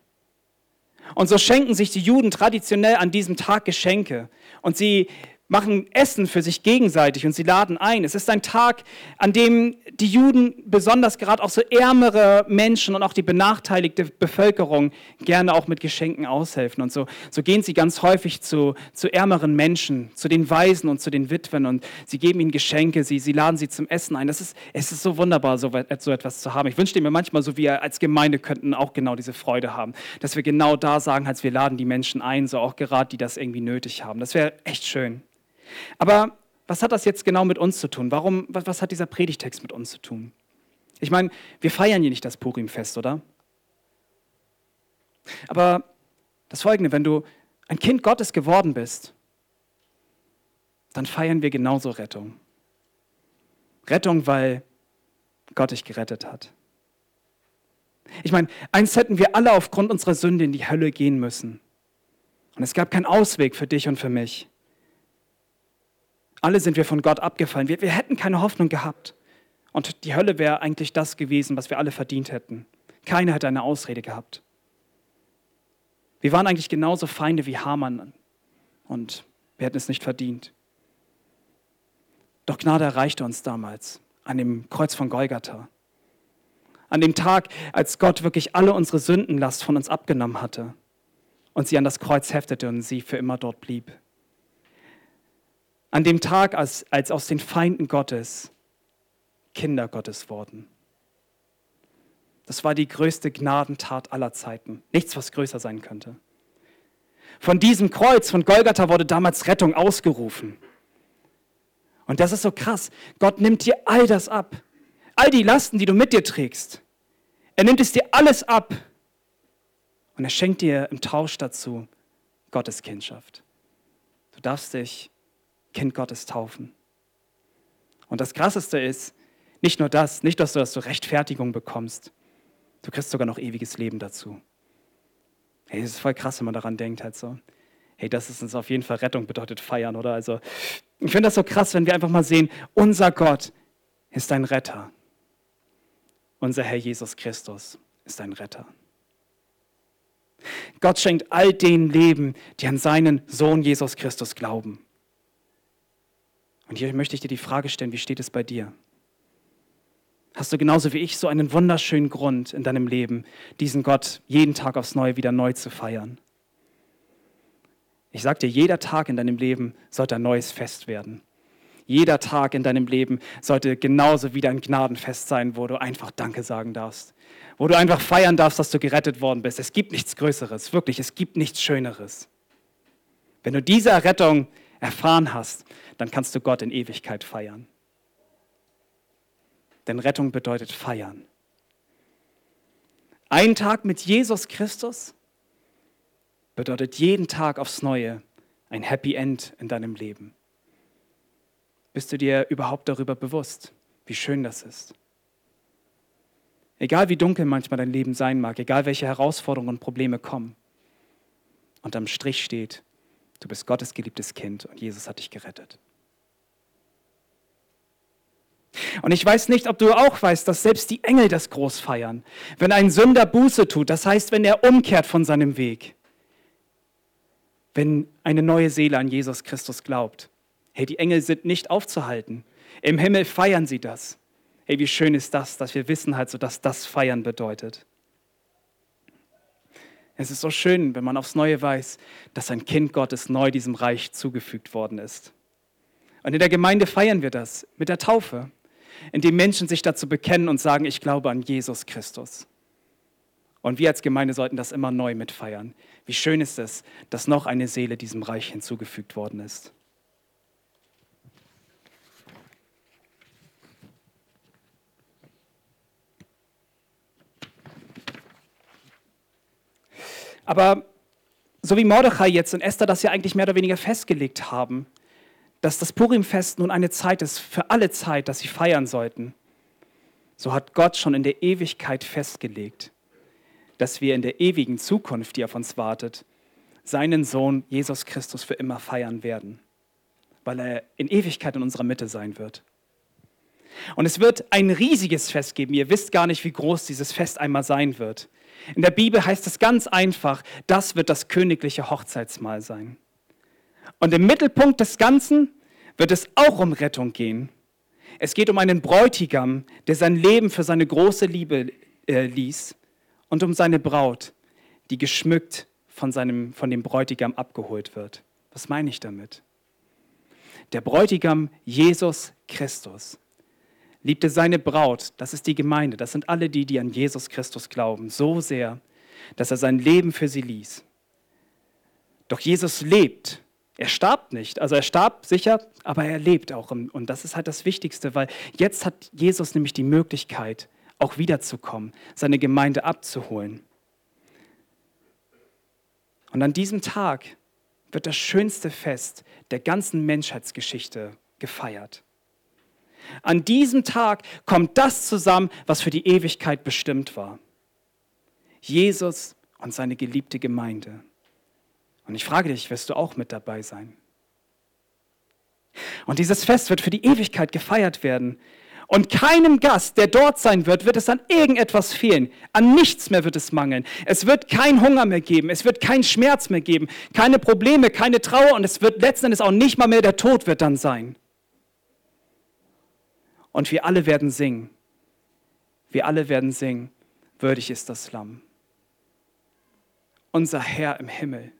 Und so schenken sich die Juden traditionell an diesem Tag Geschenke. Und sie machen Essen für sich gegenseitig und sie laden ein. Es ist ein Tag, an dem die Juden, besonders gerade auch so ärmere Menschen und auch die benachteiligte Bevölkerung gerne auch mit Geschenken aushelfen. Und so, so gehen sie ganz häufig zu, zu ärmeren Menschen, zu den Waisen und zu den Witwen und sie geben ihnen Geschenke, sie, sie laden sie zum Essen ein. Das ist, es ist so wunderbar, so, so etwas zu haben. Ich wünschte mir manchmal, so wir als Gemeinde könnten auch genau diese Freude haben, dass wir genau da sagen, als wir laden die Menschen ein, so auch gerade, die das irgendwie nötig haben. Das wäre echt schön. Aber was hat das jetzt genau mit uns zu tun? Warum, was, was hat dieser Predigtext mit uns zu tun? Ich meine, wir feiern hier nicht das Purimfest, oder? Aber das Folgende, wenn du ein Kind Gottes geworden bist, dann feiern wir genauso Rettung. Rettung, weil Gott dich gerettet hat. Ich meine, eins hätten wir alle aufgrund unserer Sünde in die Hölle gehen müssen. Und es gab keinen Ausweg für dich und für mich. Alle sind wir von Gott abgefallen. Wir, wir hätten keine Hoffnung gehabt. Und die Hölle wäre eigentlich das gewesen, was wir alle verdient hätten. Keiner hätte eine Ausrede gehabt. Wir waren eigentlich genauso Feinde wie Hamann und wir hätten es nicht verdient. Doch Gnade erreichte uns damals an dem Kreuz von Golgatha. An dem Tag, als Gott wirklich alle unsere Sündenlast von uns abgenommen hatte und sie an das Kreuz heftete und sie für immer dort blieb. An dem Tag, als, als aus den Feinden Gottes Kinder Gottes wurden. Das war die größte Gnadentat aller Zeiten. Nichts, was größer sein könnte. Von diesem Kreuz, von Golgatha, wurde damals Rettung ausgerufen. Und das ist so krass. Gott nimmt dir all das ab. All die Lasten, die du mit dir trägst. Er nimmt es dir alles ab. Und er schenkt dir im Tausch dazu Gottes Kindschaft. Du darfst dich Kind Gottes taufen. Und das Krasseste ist, nicht nur das, nicht, dass du Rechtfertigung bekommst, Du kriegst sogar noch ewiges Leben dazu. Hey, das ist voll krass, wenn man daran denkt, halt so. Hey, das ist uns auf jeden Fall Rettung bedeutet feiern, oder? Also, ich finde das so krass, wenn wir einfach mal sehen, unser Gott ist ein Retter. Unser Herr Jesus Christus ist ein Retter. Gott schenkt all den Leben, die an seinen Sohn Jesus Christus glauben. Und hier möchte ich dir die Frage stellen, wie steht es bei dir? hast du genauso wie ich so einen wunderschönen Grund in deinem Leben, diesen Gott jeden Tag aufs Neue wieder neu zu feiern. Ich sage dir, jeder Tag in deinem Leben sollte ein neues Fest werden. Jeder Tag in deinem Leben sollte genauso wieder ein Gnadenfest sein, wo du einfach Danke sagen darfst. Wo du einfach feiern darfst, dass du gerettet worden bist. Es gibt nichts Größeres, wirklich, es gibt nichts Schöneres. Wenn du diese Errettung erfahren hast, dann kannst du Gott in Ewigkeit feiern. Denn Rettung bedeutet feiern. Ein Tag mit Jesus Christus bedeutet jeden Tag aufs Neue ein Happy End in deinem Leben. Bist du dir überhaupt darüber bewusst, wie schön das ist? Egal wie dunkel manchmal dein Leben sein mag, egal welche Herausforderungen und Probleme kommen, unterm Strich steht, du bist Gottes geliebtes Kind und Jesus hat dich gerettet. Und ich weiß nicht, ob du auch weißt, dass selbst die Engel das groß feiern. Wenn ein Sünder Buße tut, das heißt, wenn er umkehrt von seinem Weg. Wenn eine neue Seele an Jesus Christus glaubt. Hey, die Engel sind nicht aufzuhalten. Im Himmel feiern sie das. Hey, wie schön ist das, dass wir wissen halt so, dass das Feiern bedeutet. Es ist so schön, wenn man aufs Neue weiß, dass ein Kind Gottes neu diesem Reich zugefügt worden ist. Und in der Gemeinde feiern wir das mit der Taufe in dem Menschen sich dazu bekennen und sagen, ich glaube an Jesus Christus. Und wir als Gemeinde sollten das immer neu mitfeiern. Wie schön ist es, dass noch eine Seele diesem Reich hinzugefügt worden ist. Aber so wie Mordechai jetzt und Esther das ja eigentlich mehr oder weniger festgelegt haben, dass das Purimfest nun eine Zeit ist, für alle Zeit, dass sie feiern sollten. So hat Gott schon in der Ewigkeit festgelegt, dass wir in der ewigen Zukunft, die auf uns wartet, seinen Sohn Jesus Christus für immer feiern werden, weil er in Ewigkeit in unserer Mitte sein wird. Und es wird ein riesiges Fest geben. Ihr wisst gar nicht, wie groß dieses Fest einmal sein wird. In der Bibel heißt es ganz einfach, das wird das königliche Hochzeitsmahl sein. Und im Mittelpunkt des Ganzen wird es auch um Rettung gehen. Es geht um einen Bräutigam, der sein Leben für seine große Liebe äh, ließ und um seine Braut, die geschmückt von, seinem, von dem Bräutigam abgeholt wird. Was meine ich damit? Der Bräutigam Jesus Christus liebte seine Braut, das ist die Gemeinde, das sind alle die, die an Jesus Christus glauben, so sehr, dass er sein Leben für sie ließ. Doch Jesus lebt er starb nicht. Also er starb sicher, aber er lebt auch. Und das ist halt das Wichtigste, weil jetzt hat Jesus nämlich die Möglichkeit, auch wiederzukommen, seine Gemeinde abzuholen. Und an diesem Tag wird das schönste Fest der ganzen Menschheitsgeschichte gefeiert. An diesem Tag kommt das zusammen, was für die Ewigkeit bestimmt war. Jesus und seine geliebte Gemeinde. Und ich frage dich, wirst du auch mit dabei sein? Und dieses Fest wird für die Ewigkeit gefeiert werden. Und keinem Gast, der dort sein wird, wird es an irgendetwas fehlen. An nichts mehr wird es mangeln. Es wird kein Hunger mehr geben. Es wird keinen Schmerz mehr geben. Keine Probleme, keine Trauer. Und es wird letzten Endes auch nicht mal mehr der Tod wird dann sein. Und wir alle werden singen. Wir alle werden singen. Würdig ist das Lamm. Unser Herr im Himmel.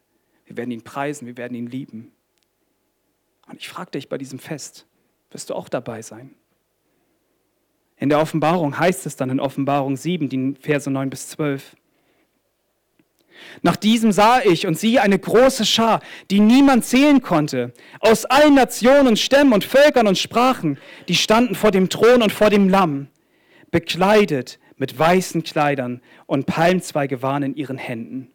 Wir werden ihn preisen. Wir werden ihn lieben. Und ich frage dich bei diesem Fest, wirst du auch dabei sein? In der Offenbarung heißt es dann in Offenbarung 7, die Verse 9 bis 12. Nach diesem sah ich und siehe eine große Schar, die niemand zählen konnte, aus allen Nationen, Stämmen und Völkern und Sprachen, die standen vor dem Thron und vor dem Lamm, bekleidet mit weißen Kleidern und Palmzweige waren in ihren Händen.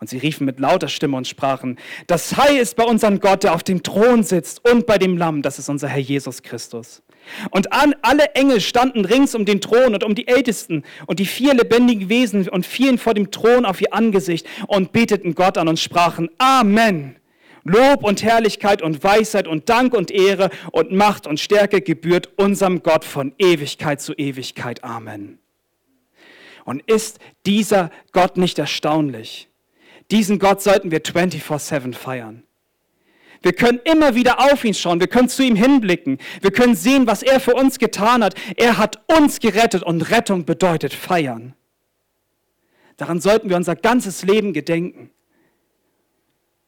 Und sie riefen mit lauter Stimme und sprachen, das Heil ist bei unserem Gott, der auf dem Thron sitzt und bei dem Lamm, das ist unser Herr Jesus Christus. Und an, alle Engel standen rings um den Thron und um die Ältesten und die vier lebendigen Wesen und fielen vor dem Thron auf ihr Angesicht und beteten Gott an und sprachen, Amen. Lob und Herrlichkeit und Weisheit und Dank und Ehre und Macht und Stärke gebührt unserem Gott von Ewigkeit zu Ewigkeit. Amen. Und ist dieser Gott nicht erstaunlich? Diesen Gott sollten wir 24-7 feiern. Wir können immer wieder auf ihn schauen, wir können zu ihm hinblicken, wir können sehen, was er für uns getan hat. Er hat uns gerettet und Rettung bedeutet feiern. Daran sollten wir unser ganzes Leben gedenken.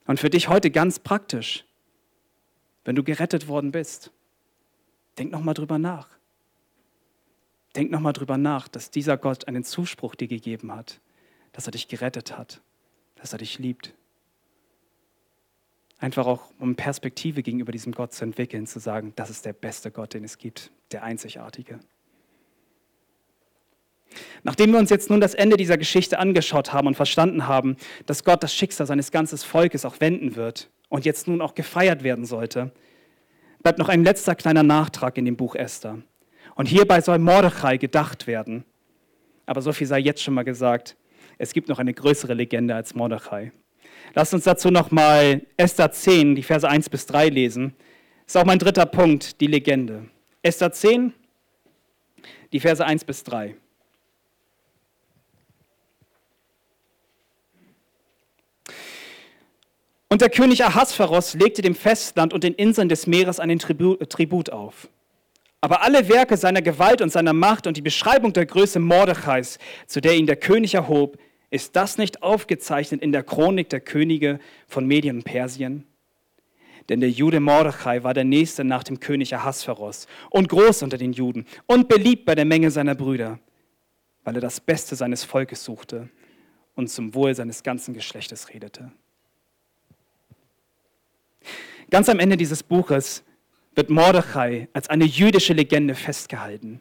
Und für dich heute ganz praktisch, wenn du gerettet worden bist, denk nochmal drüber nach. Denk nochmal drüber nach, dass dieser Gott einen Zuspruch dir gegeben hat, dass er dich gerettet hat, dass er dich liebt. Einfach auch, um Perspektive gegenüber diesem Gott zu entwickeln, zu sagen, das ist der beste Gott, den es gibt, der einzigartige. Nachdem wir uns jetzt nun das Ende dieser Geschichte angeschaut haben und verstanden haben, dass Gott das Schicksal seines ganzen Volkes auch wenden wird und jetzt nun auch gefeiert werden sollte, bleibt noch ein letzter kleiner Nachtrag in dem Buch Esther. Und hierbei soll Mordechai gedacht werden. Aber so viel sei jetzt schon mal gesagt, es gibt noch eine größere Legende als Mordechai. Lasst uns dazu nochmal Esther 10, die Verse 1 bis 3 lesen. Das ist auch mein dritter Punkt, die Legende. Esther 10, die Verse 1 bis 3. Und der König Ahasveros legte dem Festland und den Inseln des Meeres einen Tribut auf. Aber alle Werke seiner Gewalt und seiner Macht und die Beschreibung der Größe Mordechais, zu der ihn der König erhob, ist das nicht aufgezeichnet in der Chronik der Könige von Medien und Persien? Denn der Jude Mordechai war der Nächste nach dem König Ahasveros und groß unter den Juden und beliebt bei der Menge seiner Brüder, weil er das Beste seines Volkes suchte und zum Wohl seines ganzen Geschlechtes redete. Ganz am Ende dieses Buches wird Mordechai als eine jüdische Legende festgehalten.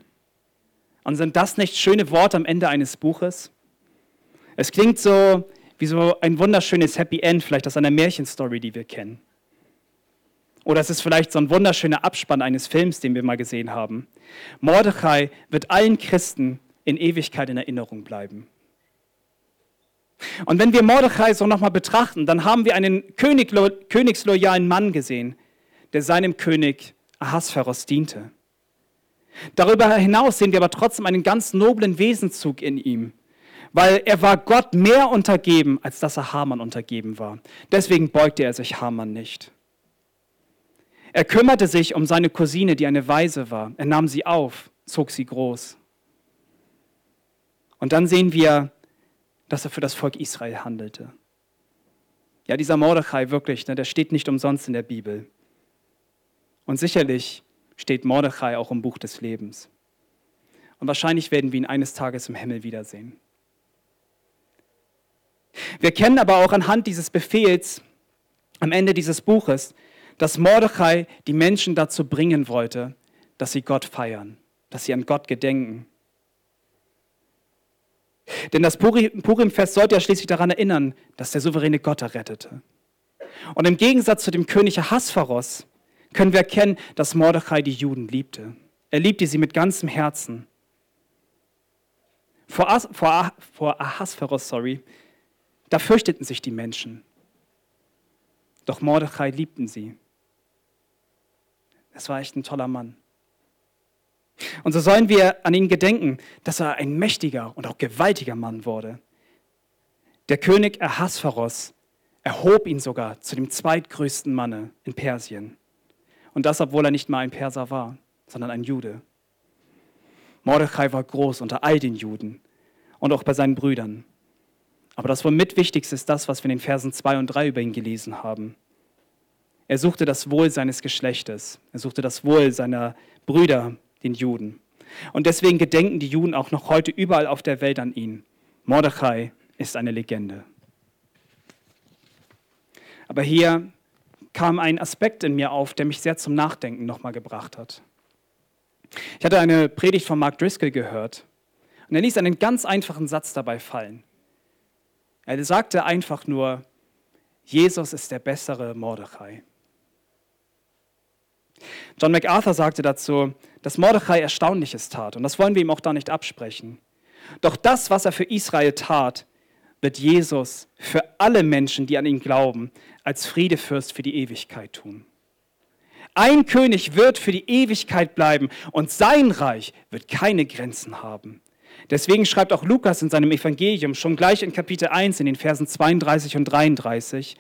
Und sind das nicht schöne Worte am Ende eines Buches? Es klingt so wie so ein wunderschönes Happy End, vielleicht aus einer Märchenstory, die wir kennen. Oder es ist vielleicht so ein wunderschöner Abspann eines Films, den wir mal gesehen haben. Mordechai wird allen Christen in Ewigkeit in Erinnerung bleiben. Und wenn wir Mordechai so nochmal betrachten, dann haben wir einen königsloyalen Mann gesehen, der seinem König Ahasveros diente. Darüber hinaus sehen wir aber trotzdem einen ganz noblen Wesenzug in ihm weil er war Gott mehr untergeben, als dass er Haman untergeben war. Deswegen beugte er sich Haman nicht. Er kümmerte sich um seine Cousine, die eine Waise war. Er nahm sie auf, zog sie groß. Und dann sehen wir, dass er für das Volk Israel handelte. Ja, dieser Mordechai wirklich, ne, der steht nicht umsonst in der Bibel. Und sicherlich steht Mordechai auch im Buch des Lebens. Und wahrscheinlich werden wir ihn eines Tages im Himmel wiedersehen. Wir kennen aber auch anhand dieses Befehls am Ende dieses Buches, dass Mordechai die Menschen dazu bringen wollte, dass sie Gott feiern, dass sie an Gott gedenken. Denn das Purimfest sollte ja schließlich daran erinnern, dass der souveräne Gott errettete. Und im Gegensatz zu dem König Ahasveros können wir erkennen, dass Mordechai die Juden liebte. Er liebte sie mit ganzem Herzen. Vor, As vor, vor Ahasveros, sorry, da fürchteten sich die Menschen. Doch Mordechai liebten sie. Es war echt ein toller Mann. Und so sollen wir an ihn gedenken, dass er ein mächtiger und auch gewaltiger Mann wurde. Der König Ahasveros erhob ihn sogar zu dem zweitgrößten Manne in Persien. Und das, obwohl er nicht mal ein Perser war, sondern ein Jude. Mordechai war groß unter all den Juden und auch bei seinen Brüdern. Aber das wohl mitwichtigste ist das, was wir in den Versen 2 und 3 über ihn gelesen haben. Er suchte das Wohl seines Geschlechtes. Er suchte das Wohl seiner Brüder, den Juden. Und deswegen gedenken die Juden auch noch heute überall auf der Welt an ihn. Mordechai ist eine Legende. Aber hier kam ein Aspekt in mir auf, der mich sehr zum Nachdenken nochmal gebracht hat. Ich hatte eine Predigt von Mark Driscoll gehört und er ließ einen ganz einfachen Satz dabei fallen. Er sagte einfach nur, Jesus ist der bessere Mordechai. John MacArthur sagte dazu, dass Mordechai Erstaunliches tat und das wollen wir ihm auch da nicht absprechen. Doch das, was er für Israel tat, wird Jesus für alle Menschen, die an ihn glauben, als Friedefürst für die Ewigkeit tun. Ein König wird für die Ewigkeit bleiben und sein Reich wird keine Grenzen haben. Deswegen schreibt auch Lukas in seinem Evangelium schon gleich in Kapitel 1 in den Versen 32 und 33,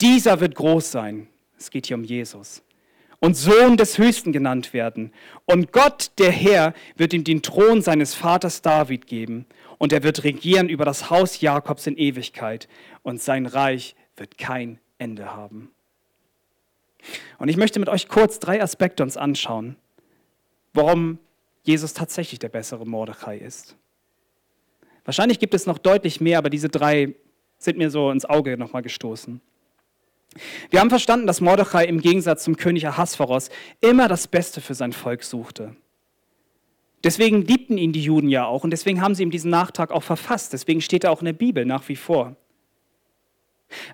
dieser wird groß sein. Es geht hier um Jesus und Sohn des Höchsten genannt werden. Und Gott, der Herr, wird ihm den Thron seines Vaters David geben. Und er wird regieren über das Haus Jakobs in Ewigkeit. Und sein Reich wird kein Ende haben. Und ich möchte mit euch kurz drei Aspekte uns anschauen, warum Jesus tatsächlich der bessere Mordechai ist. Wahrscheinlich gibt es noch deutlich mehr, aber diese drei sind mir so ins Auge nochmal gestoßen. Wir haben verstanden, dass Mordechai im Gegensatz zum König Ahasveros immer das Beste für sein Volk suchte. Deswegen liebten ihn die Juden ja auch und deswegen haben sie ihm diesen Nachtrag auch verfasst. Deswegen steht er auch in der Bibel nach wie vor.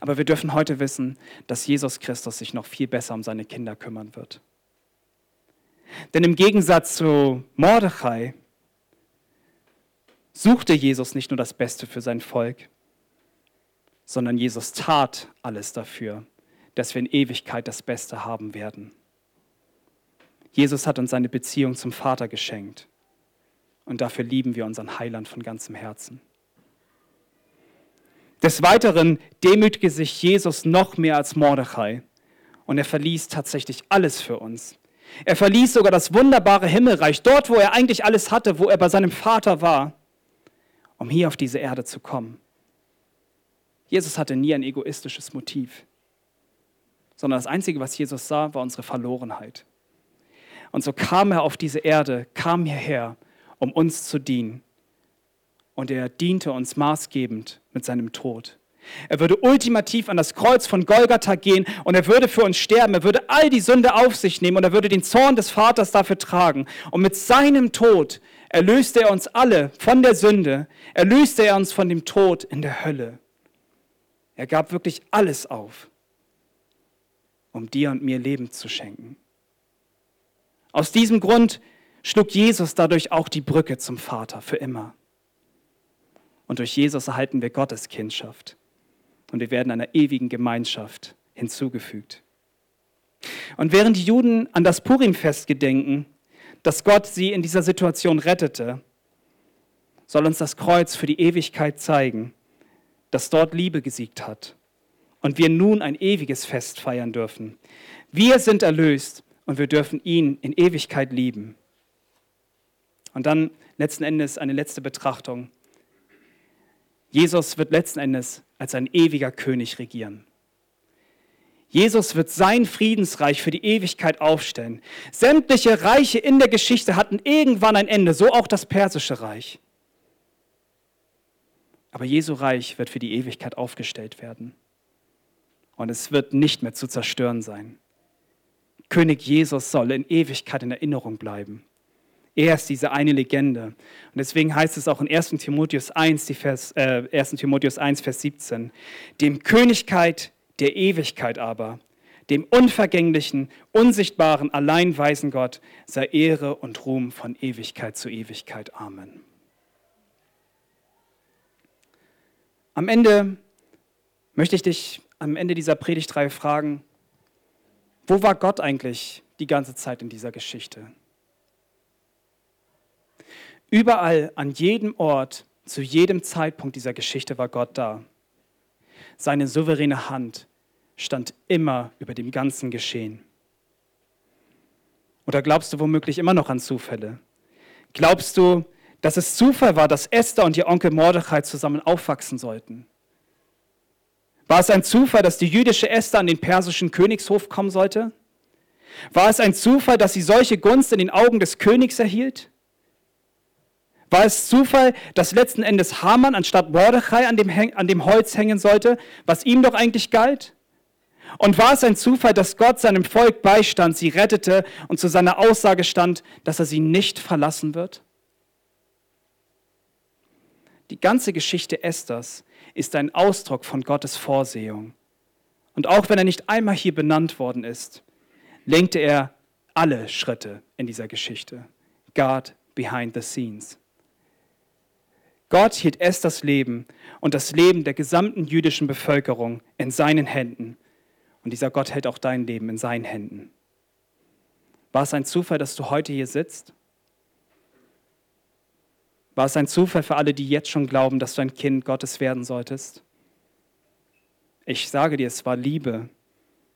Aber wir dürfen heute wissen, dass Jesus Christus sich noch viel besser um seine Kinder kümmern wird. Denn im Gegensatz zu Mordechai suchte Jesus nicht nur das Beste für sein Volk, sondern Jesus tat alles dafür, dass wir in Ewigkeit das Beste haben werden. Jesus hat uns seine Beziehung zum Vater geschenkt und dafür lieben wir unseren Heiland von ganzem Herzen. Des Weiteren demütigte sich Jesus noch mehr als Mordechai und er verließ tatsächlich alles für uns. Er verließ sogar das wunderbare Himmelreich, dort, wo er eigentlich alles hatte, wo er bei seinem Vater war, um hier auf diese Erde zu kommen. Jesus hatte nie ein egoistisches Motiv sondern das Einzige, was Jesus sah, war unsere Verlorenheit. Und so kam er auf diese Erde, kam hierher, um uns zu dienen. Und er diente uns maßgebend mit seinem Tod. Er würde ultimativ an das Kreuz von Golgatha gehen und er würde für uns sterben. Er würde all die Sünde auf sich nehmen und er würde den Zorn des Vaters dafür tragen. Und mit seinem Tod erlöste er uns alle von der Sünde, erlöste er uns von dem Tod in der Hölle. Er gab wirklich alles auf um dir und mir Leben zu schenken. Aus diesem Grund schlug Jesus dadurch auch die Brücke zum Vater für immer. Und durch Jesus erhalten wir Gottes Kindschaft und wir werden einer ewigen Gemeinschaft hinzugefügt. Und während die Juden an das Purimfest gedenken, dass Gott sie in dieser Situation rettete, soll uns das Kreuz für die Ewigkeit zeigen, dass dort Liebe gesiegt hat und wir nun ein ewiges Fest feiern dürfen. Wir sind erlöst und wir dürfen ihn in Ewigkeit lieben. Und dann letzten Endes eine letzte Betrachtung. Jesus wird letzten Endes als ein ewiger König regieren. Jesus wird sein Friedensreich für die Ewigkeit aufstellen. Sämtliche Reiche in der Geschichte hatten irgendwann ein Ende, so auch das persische Reich. Aber Jesu Reich wird für die Ewigkeit aufgestellt werden und es wird nicht mehr zu zerstören sein. König Jesus soll in Ewigkeit in Erinnerung bleiben. Er ist diese eine Legende. Und deswegen heißt es auch in 1. Timotheus 1, Vers, äh, 1. Timotheus 1, Vers 17, dem Königkeit, der Ewigkeit aber, dem unvergänglichen, unsichtbaren, allein weisen Gott, sei Ehre und Ruhm von Ewigkeit zu Ewigkeit. Amen. Am Ende möchte ich dich am Ende dieser Predigtreihe fragen, wo war Gott eigentlich die ganze Zeit in dieser Geschichte? Überall, an jedem Ort, zu jedem Zeitpunkt dieser Geschichte war Gott da. Seine souveräne Hand stand immer über dem ganzen Geschehen. Oder glaubst du womöglich immer noch an Zufälle? Glaubst du, dass es Zufall war, dass Esther und ihr Onkel Mordechai zusammen aufwachsen sollten? War es ein Zufall, dass die jüdische Esther an den persischen Königshof kommen sollte? War es ein Zufall, dass sie solche Gunst in den Augen des Königs erhielt? War es Zufall, dass letzten Endes Haman anstatt Mordechai an dem, an dem Holz hängen sollte, was ihm doch eigentlich galt? Und war es ein Zufall, dass Gott seinem Volk beistand, sie rettete und zu seiner Aussage stand, dass er sie nicht verlassen wird? Die ganze Geschichte Esthers ist ein Ausdruck von Gottes Vorsehung. Und auch wenn er nicht einmal hier benannt worden ist, lenkte er alle Schritte in dieser Geschichte. God behind the scenes. Gott hielt Esthers Leben und das Leben der gesamten jüdischen Bevölkerung in seinen Händen. Und dieser Gott hält auch dein Leben in seinen Händen. War es ein Zufall, dass du heute hier sitzt? War es ein Zufall für alle, die jetzt schon glauben, dass du ein Kind Gottes werden solltest? Ich sage dir, es war Liebe,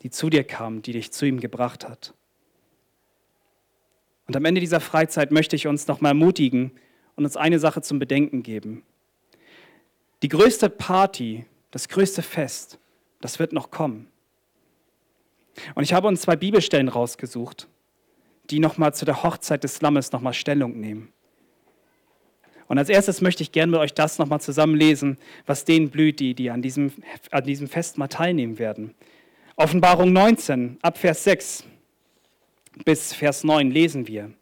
die zu dir kam, die dich zu ihm gebracht hat. Und am Ende dieser Freizeit möchte ich uns nochmal ermutigen und uns eine Sache zum Bedenken geben. Die größte Party, das größte Fest, das wird noch kommen. Und ich habe uns zwei Bibelstellen rausgesucht, die nochmal zu der Hochzeit des Lammes nochmal Stellung nehmen. Und als erstes möchte ich gerne mit euch das nochmal zusammenlesen, was denen blüht, die, die an, diesem, an diesem Fest mal teilnehmen werden. Offenbarung 19, ab Vers 6 bis Vers 9 lesen wir.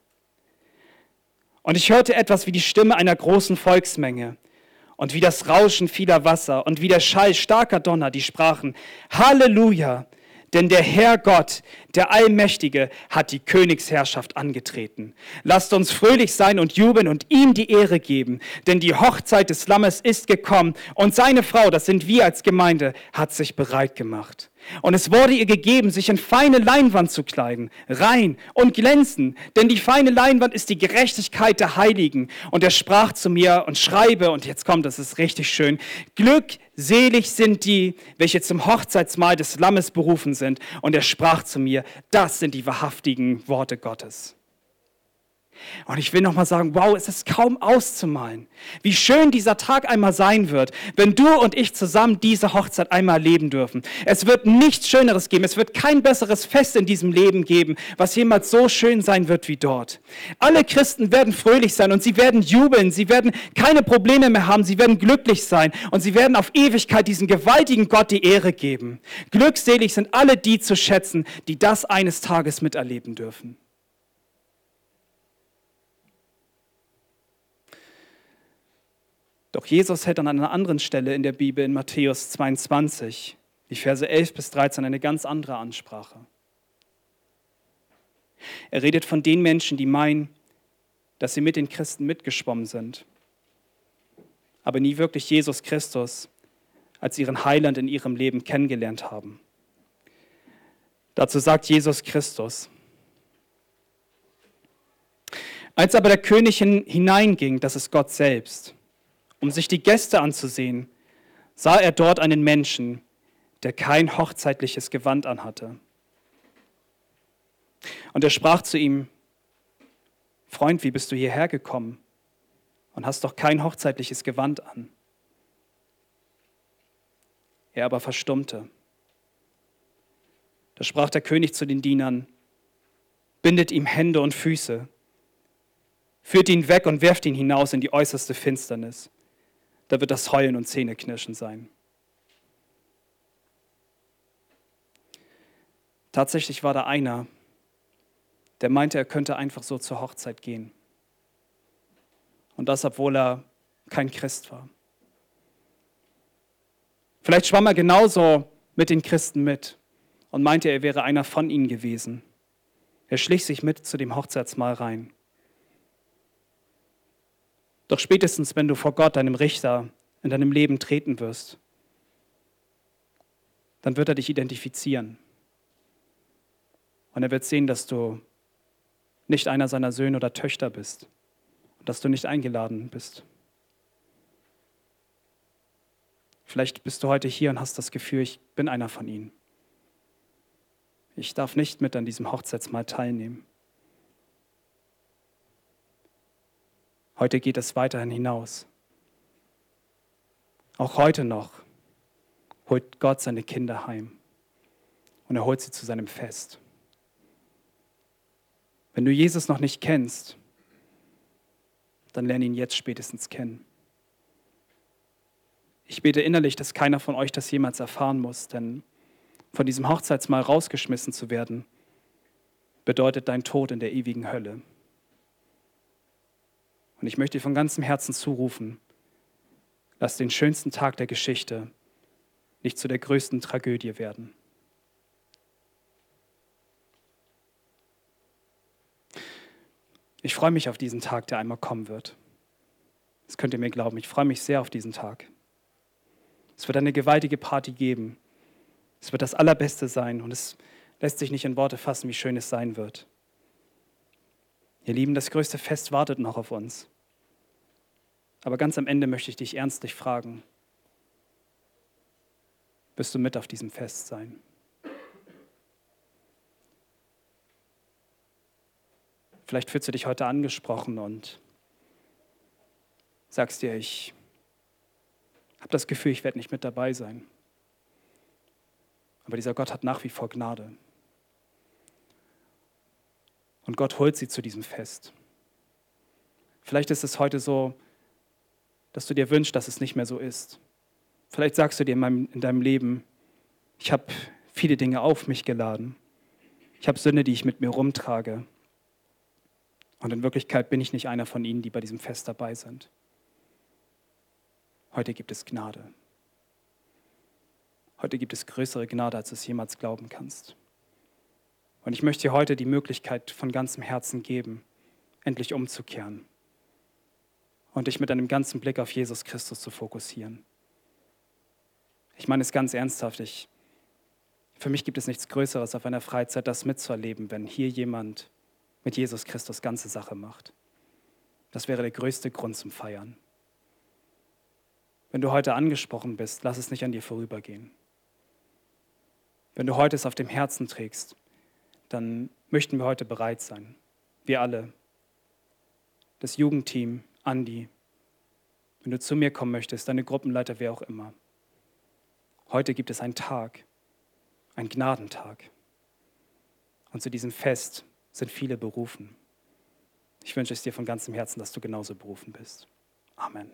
Und ich hörte etwas wie die Stimme einer großen Volksmenge und wie das Rauschen vieler Wasser und wie der Schall starker Donner, die sprachen, Halleluja, denn der Herr Gott, der Allmächtige, hat die Königsherrschaft angetreten. Lasst uns fröhlich sein und jubeln und ihm die Ehre geben, denn die Hochzeit des Lammes ist gekommen und seine Frau, das sind wir als Gemeinde, hat sich bereit gemacht. Und es wurde ihr gegeben, sich in feine Leinwand zu kleiden, rein und glänzen, denn die feine Leinwand ist die Gerechtigkeit der Heiligen. Und er sprach zu mir und schreibe, und jetzt kommt, das ist richtig schön, glückselig sind die, welche zum Hochzeitsmahl des Lammes berufen sind. Und er sprach zu mir, das sind die wahrhaftigen Worte Gottes. Und ich will nochmal sagen, wow, es ist kaum auszumalen, wie schön dieser Tag einmal sein wird, wenn du und ich zusammen diese Hochzeit einmal leben dürfen. Es wird nichts Schöneres geben, es wird kein besseres Fest in diesem Leben geben, was jemals so schön sein wird wie dort. Alle Christen werden fröhlich sein und sie werden jubeln, sie werden keine Probleme mehr haben, sie werden glücklich sein und sie werden auf Ewigkeit diesen gewaltigen Gott die Ehre geben. Glückselig sind alle die zu schätzen, die das eines Tages miterleben dürfen. Doch Jesus hält an einer anderen Stelle in der Bibel, in Matthäus 22, die Verse 11 bis 13, eine ganz andere Ansprache. Er redet von den Menschen, die meinen, dass sie mit den Christen mitgeschwommen sind, aber nie wirklich Jesus Christus als ihren Heiland in ihrem Leben kennengelernt haben. Dazu sagt Jesus Christus, als aber der König hineinging, das ist Gott selbst, um sich die Gäste anzusehen, sah er dort einen Menschen, der kein hochzeitliches Gewand anhatte. Und er sprach zu ihm, Freund, wie bist du hierher gekommen und hast doch kein hochzeitliches Gewand an? Er aber verstummte. Da sprach der König zu den Dienern, bindet ihm Hände und Füße, führt ihn weg und werft ihn hinaus in die äußerste Finsternis da wird das Heulen und Zähneknirschen sein. Tatsächlich war da einer, der meinte, er könnte einfach so zur Hochzeit gehen. Und das, obwohl er kein Christ war. Vielleicht schwamm er genauso mit den Christen mit und meinte, er wäre einer von ihnen gewesen. Er schlich sich mit zu dem Hochzeitsmahl rein. Doch spätestens, wenn du vor Gott, deinem Richter, in deinem Leben treten wirst, dann wird er dich identifizieren. Und er wird sehen, dass du nicht einer seiner Söhne oder Töchter bist und dass du nicht eingeladen bist. Vielleicht bist du heute hier und hast das Gefühl, ich bin einer von ihnen. Ich darf nicht mit an diesem Hochzeitsmahl teilnehmen. Heute geht es weiterhin hinaus. Auch heute noch holt Gott seine Kinder heim und er holt sie zu seinem Fest. Wenn du Jesus noch nicht kennst, dann lerne ihn jetzt spätestens kennen. Ich bete innerlich, dass keiner von euch das jemals erfahren muss, denn von diesem Hochzeitsmahl rausgeschmissen zu werden, bedeutet dein Tod in der ewigen Hölle. Und ich möchte dir von ganzem Herzen zurufen, lass den schönsten Tag der Geschichte nicht zu der größten Tragödie werden. Ich freue mich auf diesen Tag, der einmal kommen wird. Das könnt ihr mir glauben. Ich freue mich sehr auf diesen Tag. Es wird eine gewaltige Party geben. Es wird das Allerbeste sein und es lässt sich nicht in Worte fassen, wie schön es sein wird. Ihr Lieben, das größte Fest wartet noch auf uns. Aber ganz am Ende möchte ich dich ernstlich fragen, wirst du mit auf diesem Fest sein? Vielleicht fühlst du dich heute angesprochen und sagst dir, ich habe das Gefühl, ich werde nicht mit dabei sein. Aber dieser Gott hat nach wie vor Gnade. Und Gott holt sie zu diesem Fest. Vielleicht ist es heute so, dass du dir wünschst, dass es nicht mehr so ist. Vielleicht sagst du dir in, meinem, in deinem Leben, ich habe viele Dinge auf mich geladen. Ich habe Sünde, die ich mit mir rumtrage. Und in Wirklichkeit bin ich nicht einer von ihnen, die bei diesem Fest dabei sind. Heute gibt es Gnade. Heute gibt es größere Gnade, als du es jemals glauben kannst. Und ich möchte dir heute die Möglichkeit von ganzem Herzen geben, endlich umzukehren und dich mit einem ganzen Blick auf Jesus Christus zu fokussieren. Ich meine es ganz ernsthaft. Ich, für mich gibt es nichts Größeres auf einer Freizeit, das mitzuerleben, wenn hier jemand mit Jesus Christus ganze Sache macht. Das wäre der größte Grund zum Feiern. Wenn du heute angesprochen bist, lass es nicht an dir vorübergehen. Wenn du heute es auf dem Herzen trägst, dann möchten wir heute bereit sein. Wir alle. Das Jugendteam, Andi. Wenn du zu mir kommen möchtest, deine Gruppenleiter, wer auch immer. Heute gibt es einen Tag, einen Gnadentag. Und zu diesem Fest sind viele berufen. Ich wünsche es dir von ganzem Herzen, dass du genauso berufen bist. Amen.